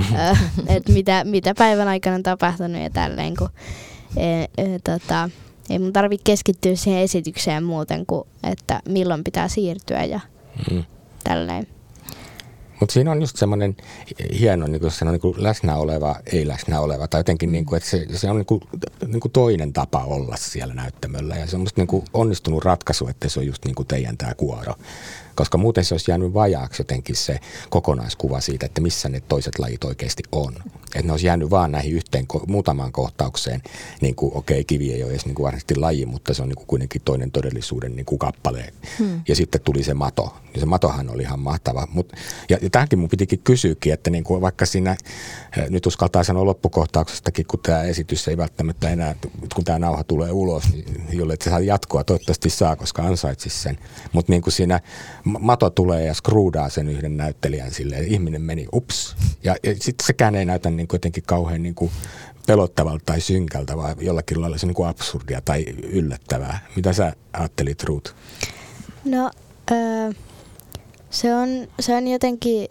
ö, et mitä, mitä päivän aikana on tapahtunut ja tälleen, kun e, e, tota, ei mun tarvi keskittyä siihen esitykseen muuten kuin, että milloin pitää siirtyä ja Mm. tälleen. Mutta siinä on just semmoinen hieno niin kuin se on niin kuin läsnä oleva, ei läsnä oleva, tai jotenkin, niin kuin, että se, se on niin kuin, niin kuin toinen tapa olla siellä näyttämöllä. Ja se on niin kuin onnistunut ratkaisu, että se on just niin kuin teidän tämä kuoro. Koska muuten se olisi jäänyt vajaaksi jotenkin se kokonaiskuva siitä, että missä ne toiset lajit oikeasti on. Että ne olisi jäänyt vaan näihin yhteen, muutamaan kohtaukseen, niin kuin okei, okay, kivi ei ole edes niin kuin varsinaisesti laji, mutta se on niin kuin kuitenkin toinen todellisuuden niin kuin kappale. Hmm. Ja sitten tuli se mato. Ja se matohan oli ihan mahtava. Mut, ja, ja tähänkin mun pitikin kysyäkin, että niin kuin vaikka siinä, eh, nyt uskaltaa sanoa loppukohtauksestakin, kun tämä esitys ei välttämättä enää, kun tämä nauha tulee ulos, niin jolle se saa jatkoa, toivottavasti saa, koska ansaitsisi sen. Mutta niin kuin siinä mato tulee ja skruudaa sen yhden näyttelijän silleen, ihminen meni ups. Ja, ja sitten sekään ei näytä niin jotenkin kauhean niin kuin pelottavalta tai synkältä, vai jollakin lailla se niin kuin absurdia tai yllättävää. Mitä sä ajattelit, Ruut? No, öö, se, on, se on jotenkin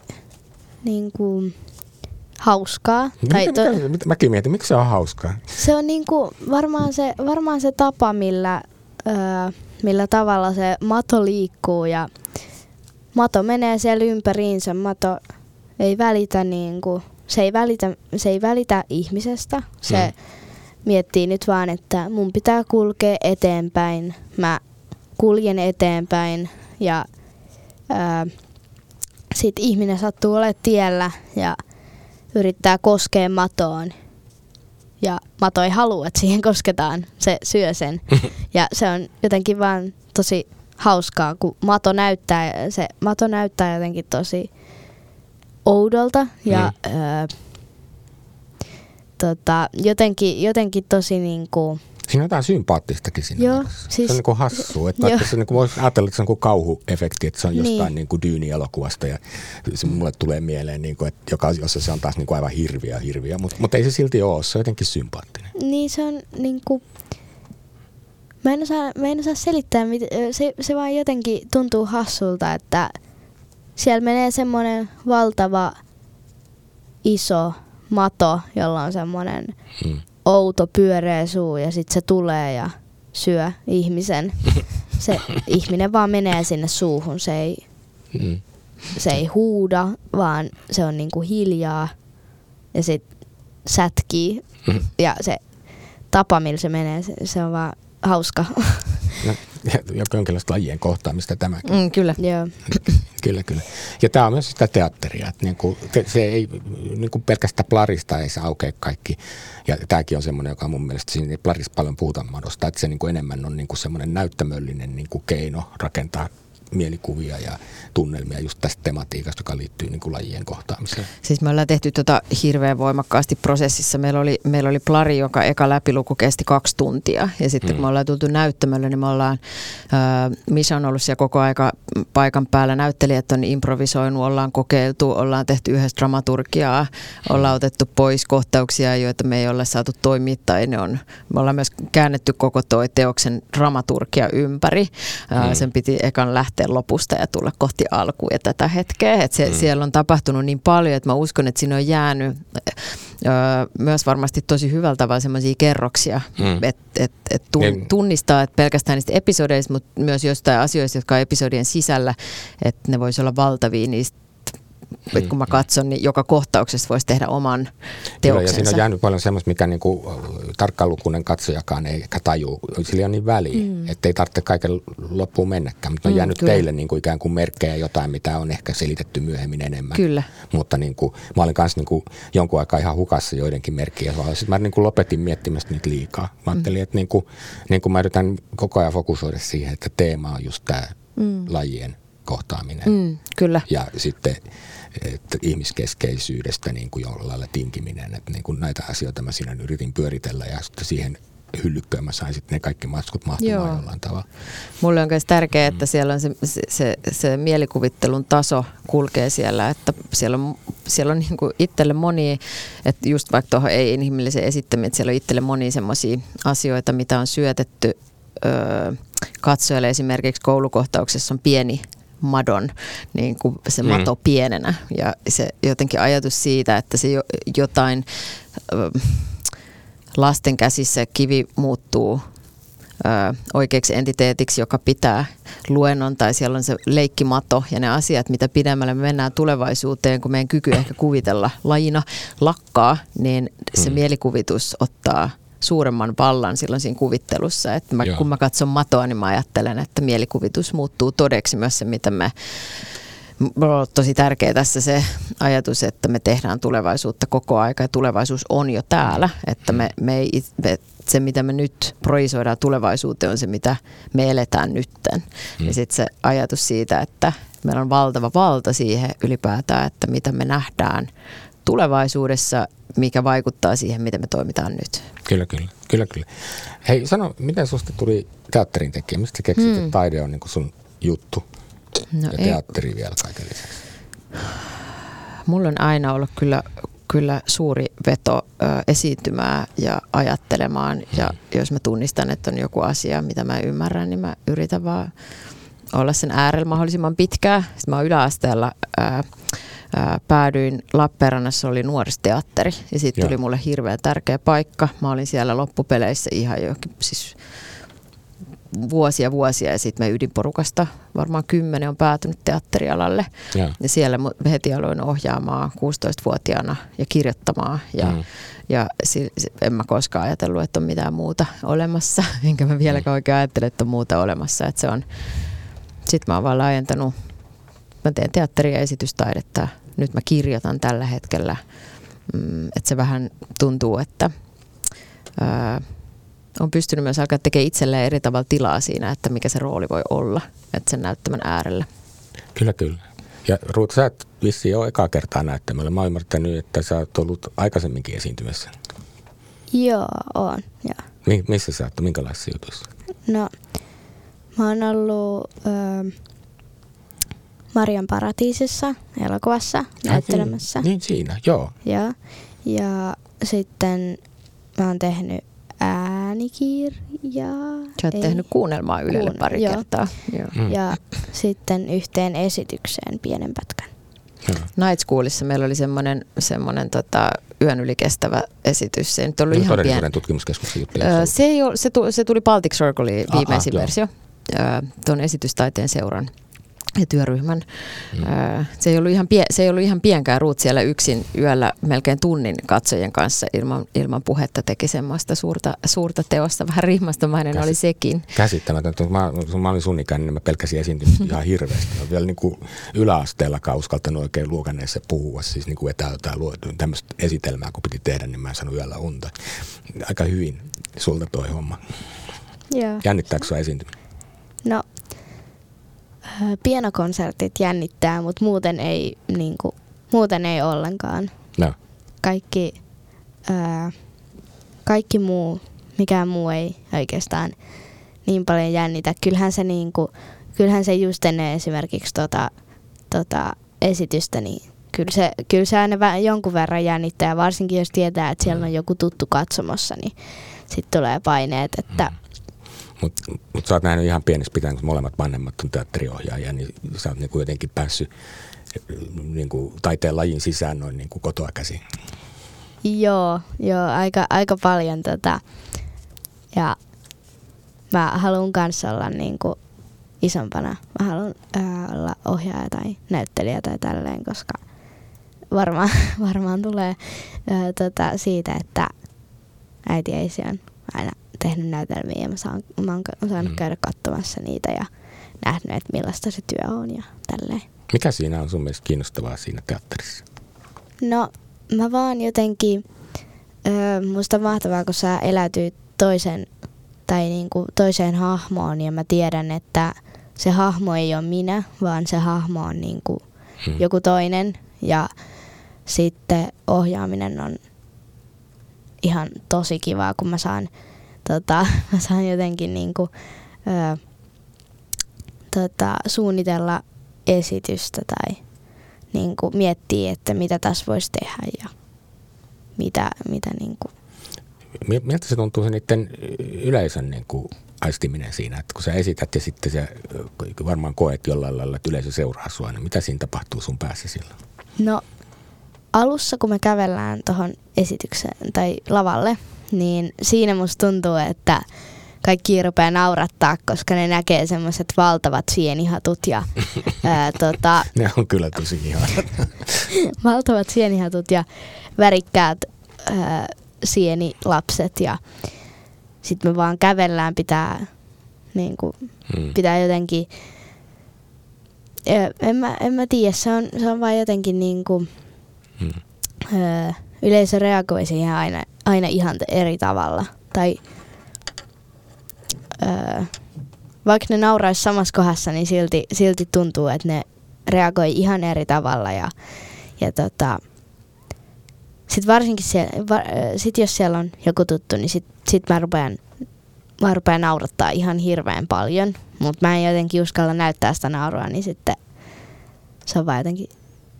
niin kuin hauskaa. Tai mitä, to... mitä, mäkin mietin, miksi se on hauskaa? Se on niin kuin varmaan, se, varmaan se tapa, millä, öö, millä tavalla se mato liikkuu ja mato menee siellä ympäriinsä. Mato ei välitä, niin kuin, se, ei välitä, se ei välitä ihmisestä. Se mm. miettii nyt vaan, että mun pitää kulkea eteenpäin. Mä kuljen eteenpäin ja ää, sit ihminen sattuu olemaan tiellä ja yrittää koskea matoon. Ja mato ei halua, että siihen kosketaan. Se syö sen. Ja se on jotenkin vaan tosi hauskaa, kun mato näyttää, se mato näyttää jotenkin tosi oudolta ja mm. öö, tota, jotenkin, jotenkin tosi niinku, Siinä on jotain sympaattistakin siinä. Joo, siis, se on niin kuin hassu. Että vaikka se niin kuin voisi ajatella, että se on kuin kauhuefekti, että se on jostain niin. Niin kuin Dyyni-elokuvasta ja se mulle tulee mieleen, niin kuin, että joka, jossa se on taas niin kuin aivan hirviä, hirviä. Mutta, mutta ei se silti ole, se on jotenkin sympaattinen. Niin se on niin kuin, mä en osaa, mä en osaa selittää, se, se vaan jotenkin tuntuu hassulta, että siellä menee semmoinen valtava iso mato, jolla on semmoinen hmm outo pyöreä suu ja sitten se tulee ja syö ihmisen. Se ihminen vaan menee sinne suuhun, se ei, mm. se ei huuda, vaan se on niinku hiljaa ja sitten sätkii. Mm. Ja se tapa, millä se menee, se, se on vaan hauska. No, jonkinlaista lajien kohtaamista tämäkin. Mm, kyllä. Joo. kyllä, kyllä. Ja tämä on myös sitä teatteria, että niinku, se ei niinku pelkästään plarista ei se aukea kaikki. Ja tämäkin on semmoinen, joka mun mielestä siinä ei plarista paljon puhuta madosta, että se niinku enemmän on niinku semmoinen näyttämöllinen niinku keino rakentaa mielikuvia ja tunnelmia just tästä tematiikasta, joka liittyy niin kuin lajien kohtaamiseen. Siis me ollaan tehty tota hirveän voimakkaasti prosessissa. Meillä oli, meillä oli plari, joka eka läpiluku kesti kaksi tuntia. Ja sitten hmm. kun me ollaan tultu näyttämölle, niin me ollaan, äh, Misha on ollut siellä koko aika paikan päällä. Näyttelijät on improvisoinut, ollaan kokeiltu, ollaan tehty yhdessä dramaturgiaa, ollaan otettu pois kohtauksia, joita me ei ole saatu toimittaa. Ne on, me ollaan myös käännetty koko toi teoksen dramaturgia ympäri. Äh, hmm. Sen piti ekan lähteä lähteä lopusta ja tulla kohti alkuja tätä hetkeä. Että se, mm. siellä on tapahtunut niin paljon, että mä uskon, että siinä on jäänyt ö, myös varmasti tosi hyvältä tavalla sellaisia kerroksia, mm. että et, et tun, niin. tunnistaa, että pelkästään niistä episodeista, mutta myös jostain asioista, jotka on episodien sisällä, että ne voisi olla valtavia niistä Mm. kun mä katson, niin joka kohtauksessa voisi tehdä oman teoksensa. Joo, ja siinä on jäänyt paljon semmoista, mikä niinku tarkkalukunen katsojakaan ei taju. Sillä on niin väliä, mm. että ei tarvitse kaiken loppuun mennäkään. Mutta on mm, jäänyt kyllä. teille niinku ikään kuin merkkejä jotain, mitä on ehkä selitetty myöhemmin enemmän. Kyllä. Mutta niinku, mä olin kanssa niinku jonkun aikaa ihan hukassa joidenkin merkkiä. Sitten mä niinku lopetin miettimästä niitä liikaa. Mä ajattelin, mm. että niinku, niinku mä yritän koko ajan fokusoida siihen, että teema on just tämä mm. lajien kohtaaminen. Mm, kyllä. Ja sitten että ihmiskeskeisyydestä niin kuin jollain lailla tinkiminen. Että niin kuin näitä asioita mä siinä yritin pyöritellä ja sitten siihen hyllykköön mä sain sitten ne kaikki matskut mahtumaan Joo. jollain tavalla. Mulle on myös tärkeää, että mm. siellä on se, se, se, se mielikuvittelun taso kulkee siellä, että siellä on, siellä on niin kuin itselle moni, että just vaikka tuohon ei inhimillisen esittäminen, että siellä on itselle moni semmoisia asioita, mitä on syötetty öö, katsojalle esimerkiksi koulukohtauksessa on pieni madon niin kuin se mm. mato pienenä. Ja se jotenkin ajatus siitä, että se jotain lasten käsissä kivi muuttuu ö, oikeaksi entiteetiksi, joka pitää luennon tai siellä on se leikkimato ja ne asiat, mitä pidemmälle me mennään tulevaisuuteen, kun meidän kyky ehkä kuvitella lajina lakkaa, niin se mm. mielikuvitus ottaa – suuremman vallan silloin siinä kuvittelussa. Että mä, kun mä katson matoa, niin mä ajattelen, että mielikuvitus muuttuu todeksi myös se, mitä me on tosi tärkeä tässä se ajatus, että me tehdään tulevaisuutta koko aika ja tulevaisuus on jo täällä. Että me, me ei, me, se, mitä me nyt projisoidaan tulevaisuuteen, on se, mitä me eletään nytten. Mm. Ja sitten se ajatus siitä, että meillä on valtava valta siihen ylipäätään, että mitä me nähdään tulevaisuudessa, mikä vaikuttaa siihen, miten me toimitaan nyt. Kyllä, kyllä. kyllä, kyllä. Hei, sano, miten susta tuli teatterin tekijä? Mistä keksit, hmm. että taide on niin sun juttu? No ja teatteri ei. vielä kaiken lisäksi. Mulla on aina ollut kyllä kyllä suuri veto ö, esiintymään ja ajattelemaan. Ja jos mä tunnistan, että on joku asia, mitä mä ymmärrän, niin mä yritän vaan olla sen äärellä mahdollisimman pitkään. Sitten mä yläasteella ää, ää, päädyin Lappeenrannassa, oli nuoristeatteri ja siitä tuli mulle hirveän tärkeä paikka. Mä olin siellä loppupeleissä ihan jo, siis vuosia vuosia ja sitten me ydinporukasta varmaan kymmenen on päätynyt teatterialalle. Ja, ja siellä heti aloin ohjaamaan 16-vuotiaana ja kirjoittamaan ja, mm. ja si, en mä koskaan ajatellut, että on mitään muuta olemassa, enkä mä vieläkään mm. oikein ajattele, että on muuta olemassa. Että se on, sitten mä oon vaan laajentanut, mä teen teatteria ja esitystaidetta, nyt mä kirjoitan tällä hetkellä, mm, että se vähän tuntuu, että ää, on pystynyt myös alkaa tekemään itselleen eri tavalla tilaa siinä, että mikä se rooli voi olla, että sen näyttämän äärellä. Kyllä, kyllä. Ja Ruut, sä et vissiin ole ekaa kertaa näyttämällä. Mä oon ymmärtänyt, että sä oot ollut aikaisemminkin esiintymässä. Joo, on. Ja. Mi- missä sä oot? Minkälaisissa jutuissa? No, mä oon ollut ö, Marian paratiisissa elokuvassa näyttelemässä. Niin, niin siinä, joo. Ja, ja sitten mä oon tehnyt äänikirjaa. Sä oot tehnyt kuunnelmaa Ylelle Kuun, pari joo. kertaa. Joo. Mm. Ja sitten yhteen esitykseen pienen pätkän. Night Schoolissa meillä oli semmoinen, semmoinen tota, yön yli kestävä esitys. Se, nyt ollut ihan pien... tutkimuskeskuksen juttu. Se, ei ole, se, tuli, se tuli Baltic Circlein viimeisin Aha, versio tuon esitystaiteen seuran ja työryhmän. Mm. Se, ei ollut ihan pie, se ei ollut ihan pienkään ruut siellä yksin yöllä melkein tunnin katsojien kanssa ilman, ilman puhetta teki semmoista suurta, suurta teosta. Vähän rihmastomainen Käsit, oli sekin. Käsittämätöntä. Mä, mä olin sun ikäinen, niin mä pelkäsin esiintymistä ihan hirveästi. Mä vielä niin kuin yläasteella uskaltanut oikein luokaneessa puhua, siis niin kuin etäältä tämmöistä esitelmää, kun piti tehdä, niin mä en saanut yöllä unta. Aika hyvin sulta toi homma. Joo. Jännittääkö sua esiintyminen? No pienokonsertit jännittää, mutta muuten ei, niin kuin, muuten ei ollenkaan. No. Kaikki, ää, kaikki muu, mikään muu ei oikeastaan niin paljon jännitä. Kyllähän se, niin kuin, kyllähän se just ennen esimerkiksi tota, tota esitystä, niin kyllä se, kyllä se aina jonkun verran jännittää, varsinkin jos tietää, että siellä on joku tuttu katsomassa, niin sitten tulee paineet, että mm mutta mut sä oot nähnyt ihan pienessä pitäen, kun molemmat vanhemmat on teatteriohjaajia, niin sä oot niinku jotenkin päässyt niinku taiteen lajin sisään noin niinku kotoa käsin. Joo, joo aika, aika paljon tätä. Ja mä haluan kanssa olla niinku isompana. Mä haluan ää, olla ohjaaja tai näyttelijä tai tälleen, koska varmaan, varmaan tulee ää, tota, siitä, että äiti ei aina tehnyt näytelmiä ja mä, saan, mä oon saanut mm. käydä katsomassa niitä ja nähnyt, että millaista se työ on ja tälleen. Mikä siinä on sun mielestä kiinnostavaa siinä teatterissa? No mä vaan jotenkin, öö, musta on mahtavaa, kun sä elätyt toisen tai niinku toiseen hahmoon ja mä tiedän, että se hahmo ei ole minä, vaan se hahmo on niinku hmm. joku toinen ja sitten ohjaaminen on ihan tosi kivaa, kun mä saan tota, mä saan jotenkin niinku, ö, tota, suunnitella esitystä tai niinku, miettiä, että mitä tässä voisi tehdä ja mitä, mitä niinku. Miltä se tuntuu se niiden yleisön niin kuin aistiminen siinä, että kun sä esität ja sitten sä varmaan koet jollain lailla, että yleisö seuraa sua, niin mitä siinä tapahtuu sun päässä silloin? No alussa, kun me kävellään tuohon esitykseen tai lavalle, niin siinä musta tuntuu, että kaikki rupeaa naurattaa, koska ne näkee semmoiset valtavat sienihatut ja ää, tota, Ne on kyllä tosi ihanat. valtavat sienihatut ja värikkäät ää, sienilapset ja sitten me vaan kävellään, pitää, niin kuin, hmm. pitää jotenkin, en mä, en mä tiedä, se on, se on vaan jotenkin niin kuin, hmm. ää, yleisö reagoi siihen aina, aina ihan eri tavalla. Tai öö, vaikka ne nauraisi samassa kohdassa, niin silti, silti tuntuu, että ne reagoi ihan eri tavalla. Ja, ja tota, sitten varsinkin siellä, va, sit jos siellä on joku tuttu, niin sitten sit mä rupean, mä rupean naurattaa ihan hirveän paljon. Mutta mä en jotenkin uskalla näyttää sitä naurua, niin sitten se on vaan jotenkin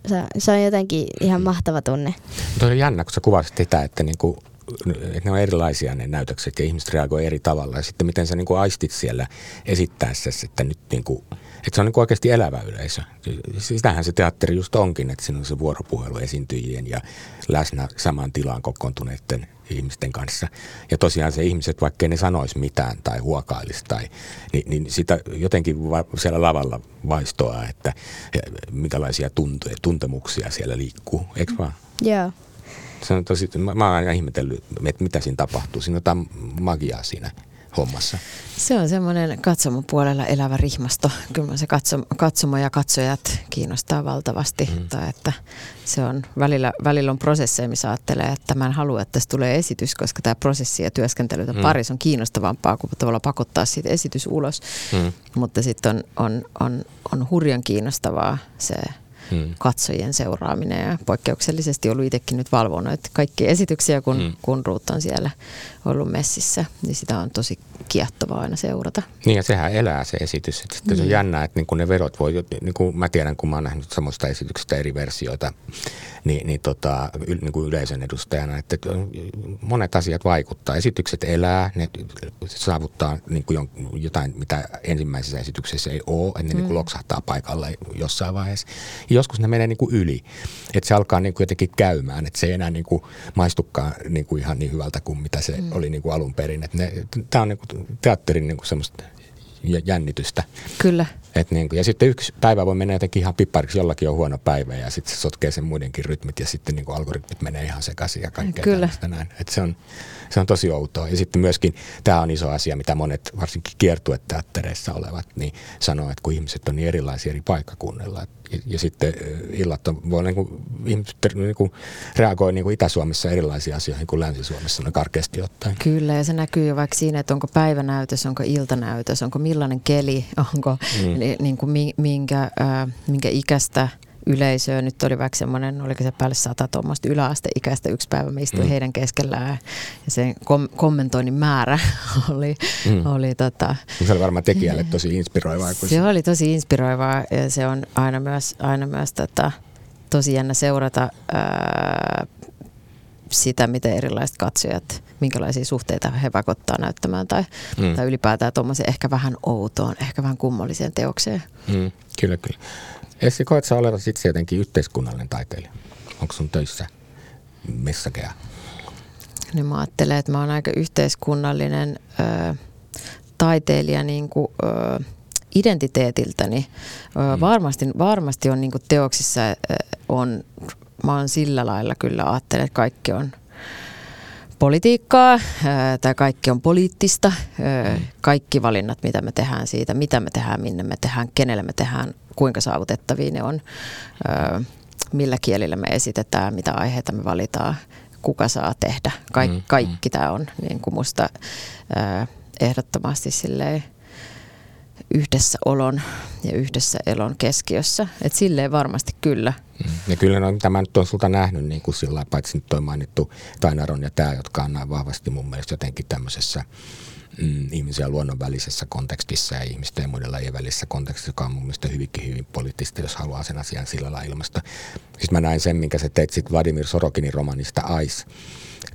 se, se on jotenkin ihan mahtava tunne. Tuo on jännä, kun sä kuvasit sitä, että niinku että ne on erilaisia ne näytökset ja ihmiset reagoivat eri tavalla. Ja sitten miten sä niin kuin aistit siellä esittäessä, että nyt niin kuin, että se on niin kuin oikeasti elävä yleisö. Sitähän se teatteri just onkin, että siinä on se vuoropuhelu esiintyjien ja läsnä samaan tilaan kokoontuneiden ihmisten kanssa. Ja tosiaan se ihmiset, vaikkei ne sanoisi mitään tai huokailisi, tai, niin, niin sitä jotenkin va- siellä lavalla vaistoa, että minkälaisia tuntuja, tuntemuksia siellä liikkuu, eikö vaan? Joo. Se on tosi, mä, mä oon aina ihmetellyt, että mitä siinä tapahtuu. Siinä on jotain magiaa siinä hommassa. Se on semmoinen katsomon puolella elävä rihmasto. Kyllä se katsomo, katsomo ja katsojat kiinnostaa valtavasti. Mm. Tai että se on, välillä, välillä on prosesseja, missä ajattelee, että mä en halua, että tässä tulee esitys, koska tämä prosessi ja työskentely mm. parissa on kiinnostavampaa kuin tavallaan pakottaa siitä esitys ulos. Mm. Mutta sitten on, on, on, on hurjan kiinnostavaa se hmm. katsojien seuraaminen ja poikkeuksellisesti ollut itsekin nyt valvonut että kaikki esityksiä, kun, hmm. kun Ruut on siellä ollut messissä, niin sitä on tosi kiehtovaa aina seurata. Niin ja sehän elää se esitys. Että niin. se on jännää, että niin kun ne verot voi, niin kuin mä tiedän, kun mä oon nähnyt samoista esityksistä eri versioita, niin, niin, tota, niin kuin yleisön edustajana, että monet asiat vaikuttaa. Esitykset elää, ne saavuttaa niin kuin jotain, mitä ensimmäisessä esityksessä ei ole, että ne mm. niin kuin loksahtaa paikalle jossain vaiheessa. Ja joskus ne menee niin kuin yli, että se alkaa niin kuin jotenkin käymään, että se ei enää niin kuin maistukaan niin kuin ihan niin hyvältä kuin mitä se mm. oli niin kuin alun perin. Tämä on niin kuin teatterin niin kuin semmoista jännitystä. Kyllä. Et niin kuin, ja sitten yksi päivä voi mennä jotenkin ihan pippariksi, jollakin on huono päivä ja sitten se sotkee sen muidenkin rytmit ja sitten niin kuin algoritmit menee ihan sekaisin ja kaikkea Kyllä. näin. Et se, on, se on tosi outoa. Ja sitten myöskin tämä on iso asia, mitä monet varsinkin kiertueteattereissa olevat niin sanoo, että kun ihmiset on niin erilaisia eri paikkakunnilla. Ja, ja sitten illat on, voi niin kuin, ihmiset niin kuin, reagoi niin kuin Itä-Suomessa erilaisiin asioihin kuin Länsi-Suomessa no karkeasti ottaen. Kyllä ja se näkyy jo vaikka siinä, että onko päivänäytös, onko iltanäytös, onko millainen keli, onko mm. niin kuin minkä, äh, minkä ikäistä yleisöä. Nyt oli vaikka semmoinen, oliko se päälle sata tuommoista yläasteikäistä yksi päivä, me istuin mm. heidän keskellään ja sen kom- kommentoinnin määrä oli, mm. oli tota, Se oli varmaan tekijälle tosi inspiroivaa. Se, se oli tosi inspiroivaa ja se on aina myös, aina myös tota, tosi jännä seurata ää, sitä, miten erilaiset katsojat, minkälaisia suhteita he pakottaa näyttämään tai, mm. tai ylipäätään tuommoisen ehkä vähän outoon, ehkä vähän kummalliseen teokseen. Mm, kyllä, kyllä. Essi, koet sä olevasi itse jotenkin yhteiskunnallinen taiteilija? Onko sun töissä messakeja? Niin mä ajattelen, että mä oon aika yhteiskunnallinen ö, taiteilija niin kuin, ö, identiteetiltäni. Ö, mm. varmasti, varmasti on niin kuin teoksissa ö, on, mä oon sillä lailla kyllä ajattelen, että kaikki on politiikkaa, tai kaikki on poliittista. Kaikki valinnat, mitä me tehdään siitä, mitä me tehdään, minne me tehdään, kenelle me tehdään, kuinka saavutettavia ne on, millä kielillä me esitetään, mitä aiheita me valitaan, kuka saa tehdä. Kaik, mm, kaikki mm. tämä on niin kuin musta ehdottomasti silleen yhdessäolon ja yhdessä elon keskiössä. Et silleen varmasti kyllä. Mm. Ja kyllä no, mitä mä nyt olen sulta nähnyt, niin kuin sillä paitsi nyt toi mainittu Tainaron ja tämä, jotka on näin vahvasti mun mielestä jotenkin tämmöisessä mm, ihmisen ja luonnon välisessä kontekstissa ja ihmisten ja muiden lajien välisessä kontekstissa, joka on mun mielestä hyvinkin hyvin poliittista, jos haluaa sen asian sillä lailla ilmasta. Siis mä näin sen, minkä sä teit sitten Vladimir Sorokinin romanista Ice,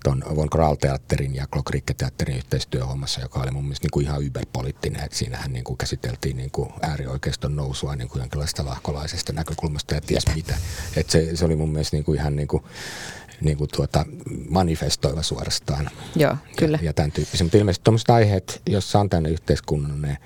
tuon Von Kral-teatterin ja Klokrikke-teatterin yhteistyöhommassa, joka oli mun mielestä niin kuin ihan yberpoliittinen. Että siinähän niin kuin käsiteltiin niin kuin äärioikeiston nousua niin kuin jonkinlaista lahkolaisesta näkökulmasta ja ties mitä. Että se, se oli mun mielestä niin kuin ihan niin kuin, niin kuin tuota, manifestoiva suorastaan. Joo, kyllä. Ja, ja tämän tyyppisiä. Mutta ilmeisesti tuommoiset aiheet, jossa on tämmöinen yhteiskunnallinen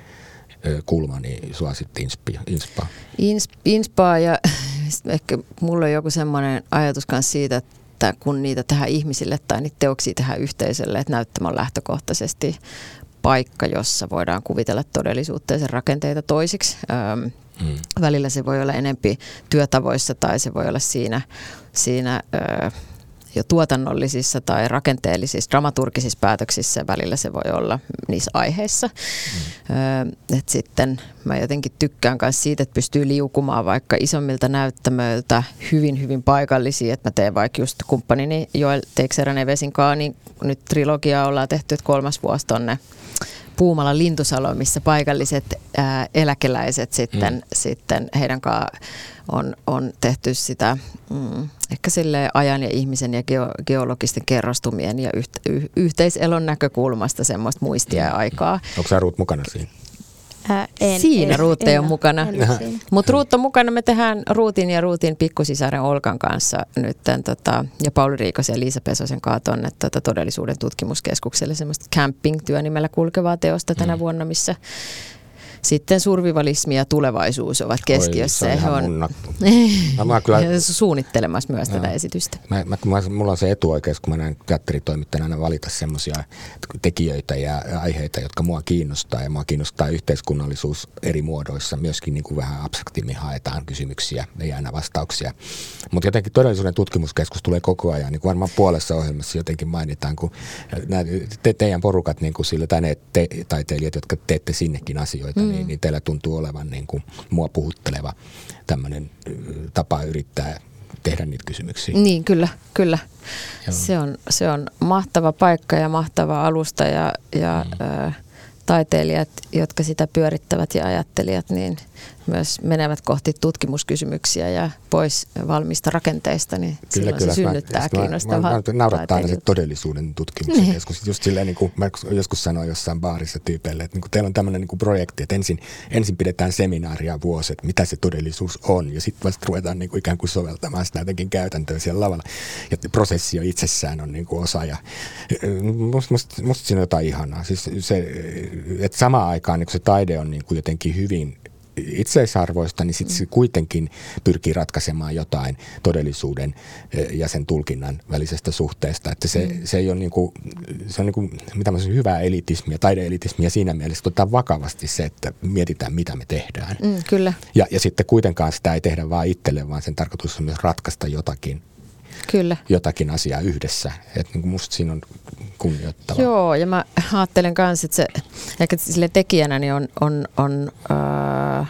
kulma, niin sua sitten inspaa. Ins, inspaa ja ehkä mulla on joku semmoinen ajatus myös siitä, että kun niitä tehdään ihmisille tai niitä teoksia tehdään yhteisölle, että näyttämä on lähtökohtaisesti paikka, jossa voidaan kuvitella todellisuutta ja sen rakenteita toisiksi. Öm, mm. Välillä se voi olla enempi työtavoissa tai se voi olla siinä, siinä ö, jo tuotannollisissa tai rakenteellisissa, dramaturgisissa päätöksissä välillä se voi olla niissä aiheissa. Mm. Et sitten mä jotenkin tykkään myös siitä, että pystyy liukumaan vaikka isommilta näyttämöiltä hyvin, hyvin paikallisia. Että mä teen vaikka just kumppanini Joel Teixeira Nevesin kanssa, niin nyt trilogia ollaan tehty, että kolmas vuosi tonne Puumala Lintusalo, missä paikalliset ää, eläkeläiset sitten, mm. sitten heidän kanssaan on, on tehty sitä mm, ehkä sille ajan ja ihmisen ja geo, geologisten kerrostumien ja yht, y, yhteiselon näkökulmasta semmoista muistia ja mm. aikaa. Onko sä Ruut mukana siinä? Ää, en, siinä en, Ruut ei ole mukana. Mutta Ruut on mukana. Me tehdään Ruutin ja Ruutin pikkusisaren Olkan kanssa nyt tota, ja Pauli Riikosen ja Liisa Pesosen kanssa tuonne tota, todellisuuden tutkimuskeskukselle semmoista camping-työnimellä kulkevaa teosta tänä mm. vuonna, missä sitten survivalismi ja tulevaisuus ovat keskiössä. Oi, se on on mä kyllä, suunnittelemassa myös joo. tätä esitystä. Mä, mä, mä, mulla on se etuoikeus, kun mä näen teatteritoimittajana valita semmoisia tekijöitä ja aiheita, jotka mua kiinnostaa. Ja mua kiinnostaa yhteiskunnallisuus eri muodoissa. Myöskin niin kuin vähän abstraktimmin haetaan kysymyksiä, ei aina vastauksia. Mutta jotenkin todellisuuden tutkimuskeskus tulee koko ajan. Niin kuin varmaan puolessa ohjelmassa jotenkin mainitaan, kun nämä te, teidän porukat, niin kuin sille, tai ne te, taiteilijat, jotka teette sinnekin asioita, mm niin, niin teillä tuntuu olevan niin kuin mua puhutteleva tämmöinen tapa yrittää tehdä niitä kysymyksiä. Niin, kyllä, kyllä. Se on, se on mahtava paikka ja mahtava alusta ja, ja mm. äh, taiteilijat, jotka sitä pyörittävät ja ajattelijat, niin myös menevät kohti tutkimuskysymyksiä ja pois valmista rakenteista, niin kyllä, silloin kyllä. se synnyttää mä, kiinnostavaa mä, mä, naurattaa aina se todellisuuden tutkimuksen niin. keskus. Just silleen, niin kuin mä joskus sanoin jossain baarissa tyypeille, että niin kuin teillä on tämmöinen niin kuin projekti, että ensin, ensin pidetään seminaaria vuosi, että mitä se todellisuus on, ja sitten vasta ruvetaan niin kuin ikään kuin soveltamaan sitä jotenkin käytäntöä siellä lavalla. Ja prosessi jo itsessään on niin kuin osa, ja musta must, must siinä on jotain ihanaa. Siis se, että samaan aikaan niin se taide on niin kuin jotenkin hyvin itseisarvoista, niin sitten se kuitenkin pyrkii ratkaisemaan jotain todellisuuden eh, ja sen tulkinnan välisestä suhteesta. Että se, mm. se ei ole, niin kuin, se on niin kuin, mitä mä sanon, hyvää elitismiä, taideelitismiä siinä mielessä, että otetaan vakavasti se, että mietitään, mitä me tehdään. Mm, kyllä. Ja, ja sitten kuitenkaan sitä ei tehdä vain itselle, vaan sen tarkoitus on myös ratkaista jotakin Kyllä. jotakin asiaa yhdessä. Että niin musta siinä on kunnioittava. Joo, ja mä ajattelen myös, että se ehkä sille tekijänä niin on, on, on äh,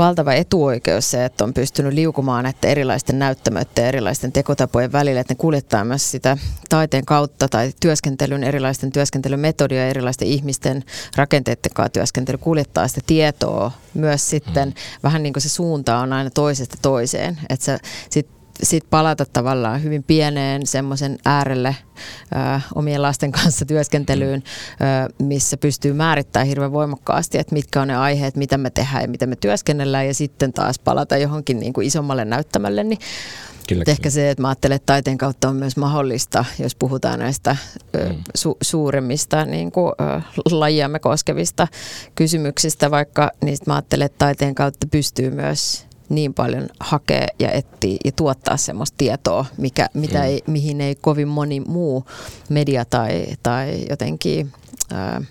valtava etuoikeus se, että on pystynyt liukumaan näiden erilaisten näyttämöiden ja erilaisten tekotapojen välillä, että ne kuljettaa myös sitä taiteen kautta tai työskentelyn, erilaisten työskentelymetodia ja erilaisten ihmisten rakenteiden kanssa työskentely kuljettaa sitä tietoa myös sitten, mm. vähän niin kuin se suunta on aina toisesta toiseen, että se sit sit palata tavallaan hyvin pieneen semmoisen äärelle ö, omien lasten kanssa työskentelyyn, ö, missä pystyy määrittämään hirveän voimakkaasti, että mitkä on ne aiheet, mitä me tehdään ja miten me työskennellään ja sitten taas palata johonkin niin kuin isommalle näyttämälle, niin Kyllä, ehkä se, että mä ajattelen, että taiteen kautta on myös mahdollista, jos puhutaan näistä mm. su- suuremmista niin kuin, ö, lajiamme koskevista kysymyksistä, vaikka niistä mä ajattelen, että taiteen kautta pystyy myös niin paljon hakea ja etsiä ja tuottaa semmoista tietoa, mikä, mitä mm. ei, mihin ei kovin moni muu media tai, tai jotenkin ää,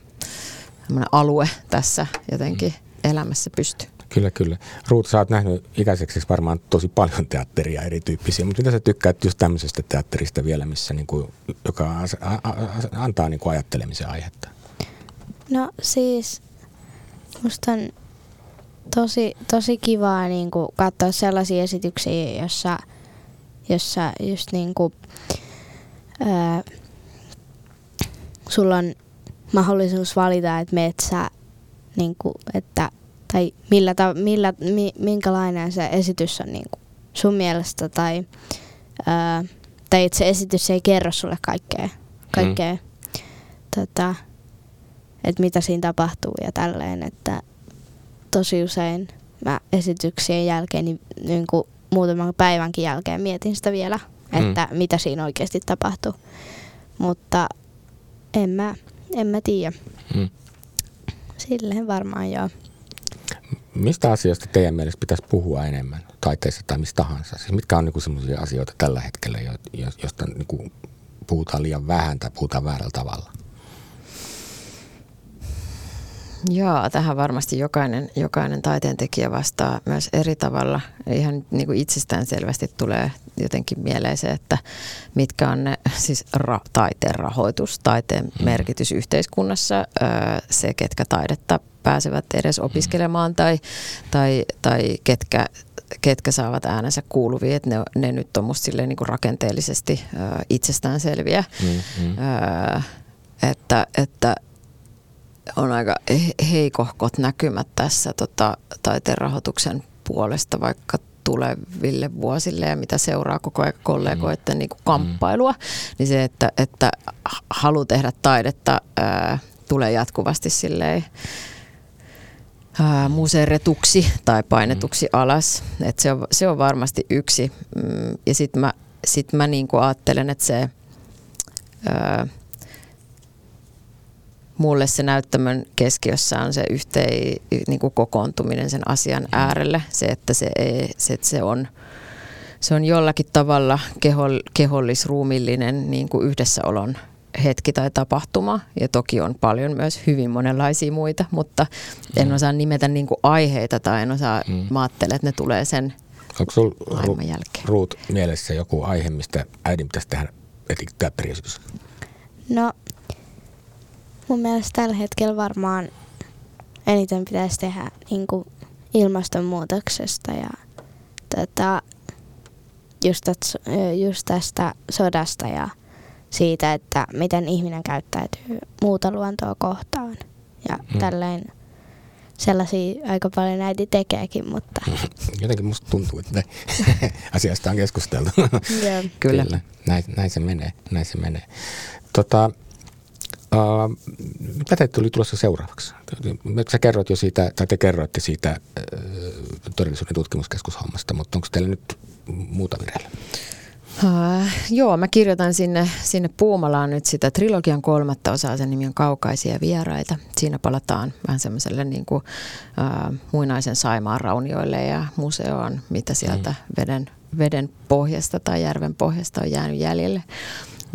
alue tässä jotenkin mm. elämässä pysty. Kyllä, kyllä. Ruut, sä oot nähnyt ikäiseksi varmaan tosi paljon teatteria erityyppisiä, mutta mitä sä tykkäät just tämmöisestä teatterista vielä, missä niinku, joka antaa niinku ajattelemisen aihetta? No siis, musta on tosi, tosi kivaa niin kuin katsoa sellaisia esityksiä, jossa, jossa just niin kuin, ää, sulla on mahdollisuus valita, että meet sä, niin kuin, että, tai millä, ta, millä, mi, minkälainen se esitys on niin kuin sun mielestä, tai, ää, tai että se esitys ei kerro sulle kaikkea, kaikkea mm. tota, että mitä siinä tapahtuu ja tälleen, että tosi usein mä esityksien jälkeen, niin, niin kuin muutaman päivänkin jälkeen mietin sitä vielä, mm. että mitä siinä oikeasti tapahtuu. Mutta en mä, en mä tiedä. Mm. Silleen varmaan joo. Mistä asioista teidän mielestä pitäisi puhua enemmän taiteessa tai mistä tahansa? Siis mitkä on niinku sellaisia asioita tällä hetkellä, joista niinku puhutaan liian vähän tai puhutaan väärällä tavalla? Joo, tähän varmasti jokainen, jokainen tekijä vastaa myös eri tavalla. Ihan niin kuin itsestään selvästi tulee jotenkin mieleen se, että mitkä on ne, siis ra, taiteen rahoitus, taiteen mm. merkitys yhteiskunnassa, se ketkä taidetta pääsevät edes opiskelemaan tai, tai, tai ketkä, ketkä saavat äänensä kuuluviin, että ne, ne nyt on musta silleen niin kuin rakenteellisesti itsestään selviä. Mm, mm. että, että on aika heikohkot näkymät tässä tota, taiteen rahoituksen puolesta, vaikka tuleville vuosille ja mitä seuraa koko ajan kollegoiden mm. niin kuin kamppailua, mm. niin se, että, että halu tehdä taidetta ää, tulee jatkuvasti silleen ää, museeretuksi tai painetuksi mm. alas. Et se, on, se on varmasti yksi. Mm, ja sitten mä, sit mä niin kuin ajattelen, että se... Ää, mulle se näyttämön keskiössä on se yhteen niin kuin kokoontuminen sen asian mm. äärelle. Se, että se, ei, se, että se on se on jollakin tavalla kehol, kehollisruumillinen niin kuin yhdessäolon hetki tai tapahtuma. Ja toki on paljon myös hyvin monenlaisia muita, mutta en mm. osaa nimetä niin kuin aiheita tai en osaa, mm. mä ajattelen, että ne tulee sen Onko sinulla ru- jälkeen. Ruut mielessä joku aihe, mistä äidin pitäisi tehdä teatteriesitys? No Mun mielestä tällä hetkellä varmaan eniten pitäisi tehdä niin kuin ilmastonmuutoksesta ja tota, just, just tästä sodasta ja siitä, että miten ihminen käyttäytyy muuta luontoa kohtaan. Ja hmm. tälleen sellaisia aika paljon äiti tekeekin, mutta... Jotenkin musta tuntuu, että asiasta on keskusteltu. yeah. Kyllä. Kyllä. Näin, näin, se menee, näin se menee. Tota, Uh, mitä teitä tuli tulossa seuraavaksi? Sä kerroit jo siitä, tai te kerroitte siitä uh, todellisuuden tutkimuskeskushommasta, mutta onko teillä nyt muuta vireillä? Uh, joo, mä kirjoitan sinne, sinne Puumalaan nyt sitä trilogian kolmatta osaa, sen nimi on Kaukaisia vieraita. Siinä palataan vähän semmoiselle niin kuin, uh, muinaisen Saimaan raunioille ja museoon, mitä sieltä mm. veden, veden pohjasta tai järven pohjasta on jäänyt jäljelle.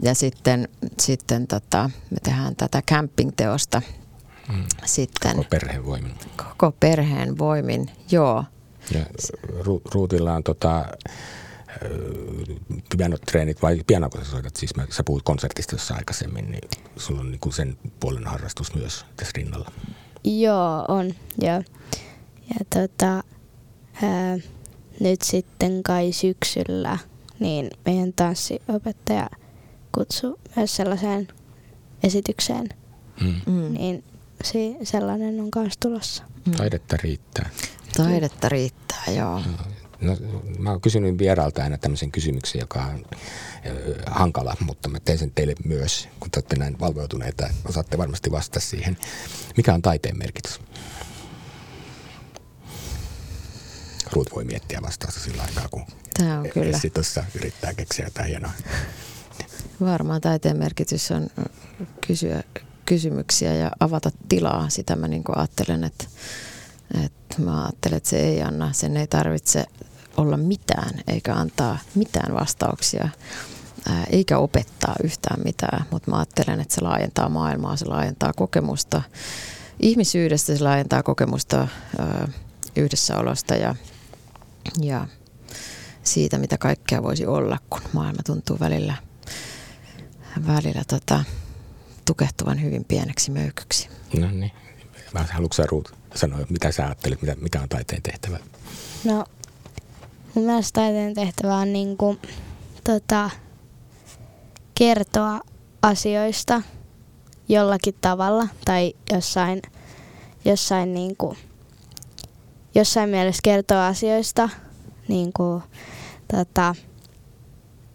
Ja sitten, sitten tota, me tehdään tätä camping-teosta mm. sitten. Koko perheen voimin. Koko perheen voimin, joo. Ja Ru- Ruutilla on tota, pianotreenit vai pianoako sä soitat? Siis mä, sä puhut konsertista jossa aikaisemmin, niin sulla on niinku sen puolen harrastus myös tässä rinnalla. Joo, on. Joo. Ja tota, ää, nyt sitten kai syksyllä niin meidän tanssiopettaja – kutsu myös sellaiseen esitykseen, mm. mm. niin si- sellainen on myös tulossa. Mm. Taidetta riittää. Taidetta riittää, joo. No, mä oon kysynyt vieraalta aina tämmöisen kysymyksen, joka on hankala, mutta mä teen sen teille myös, kun te olette näin valveutuneita. Osaatte varmasti vastata siihen. Mikä on taiteen merkitys? Ruut voi miettiä vastausta sillä aikaa, kun Tämä on kyllä. tuossa yrittää keksiä jotain hienoa. Varmaan taiteen merkitys on kysyä kysymyksiä ja avata tilaa. Sitä mä niin ajattelen, että, että mä ajattelen, että se ei anna, sen ei tarvitse olla mitään eikä antaa mitään vastauksia eikä opettaa yhtään mitään, mutta mä ajattelen, että se laajentaa maailmaa, se laajentaa kokemusta ihmisyydestä, se laajentaa kokemusta yhdessäolosta ja, ja siitä, mitä kaikkea voisi olla, kun maailma tuntuu välillä – välillä tota, tukehtuvan hyvin pieneksi möykyksi. No niin. Haluatko sä Ruut sanoa, mitä sä ajattelet, mitä, mikä on taiteen tehtävä? No, mun mielestä taiteen tehtävä on niin kuin, tota, kertoa asioista jollakin tavalla tai jossain, jossain, niin kuin, jossain mielessä kertoa asioista niin kuin, tota,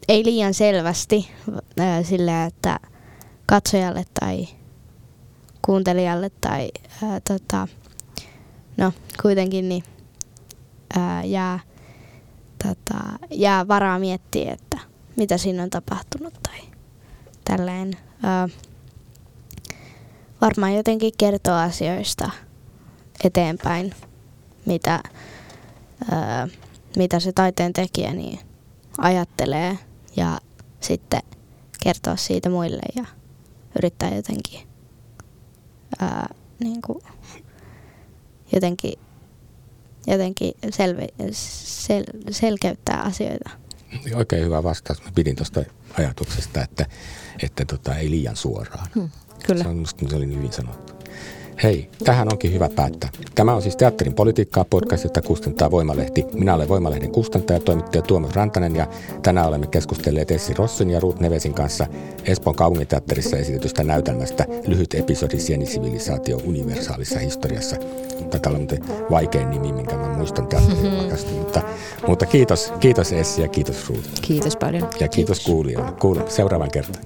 ei liian selvästi ää, sillä, että katsojalle tai kuuntelijalle tai ää, tota, no kuitenkin niin ää, jää, tota, jää varaa miettiä, että mitä siinä on tapahtunut tai tälleen. Ää, varmaan jotenkin kertoo asioista eteenpäin, mitä, ää, mitä se taiteen tekijä niin ajattelee ja sitten kertoa siitä muille ja yrittää jotenkin, ää, niin kuin, jotenkin, jotenkin selve, sel, selkeyttää asioita. Oikein hyvä vastaus. Mä pidin tuosta ajatuksesta, että, että tota, ei liian suoraan. Hmm, kyllä. Se, on, musta, se oli hyvin sanottu. Hei, tähän onkin hyvä päättää. Tämä on siis Teatterin politiikkaa podcast, jota kustantaa Voimalehti. Minä olen Voimalehden kustantaja, toimittaja Tuomas Rantanen ja tänään olemme keskustelleet Essi Rossin ja Ruut Nevesin kanssa Espoon kaupunginteatterissa esitetystä näytelmästä lyhyt episodi Sienisivilisaatio universaalissa historiassa. Tätä on muuten vaikein nimi, minkä mä muistan teatteripodcastin, mutta, mutta kiitos, kiitos Essi ja kiitos Ruut. Kiitos paljon. Ja kiitos, kiitos. kuulijoille. Kuulemme seuraavan kertaan.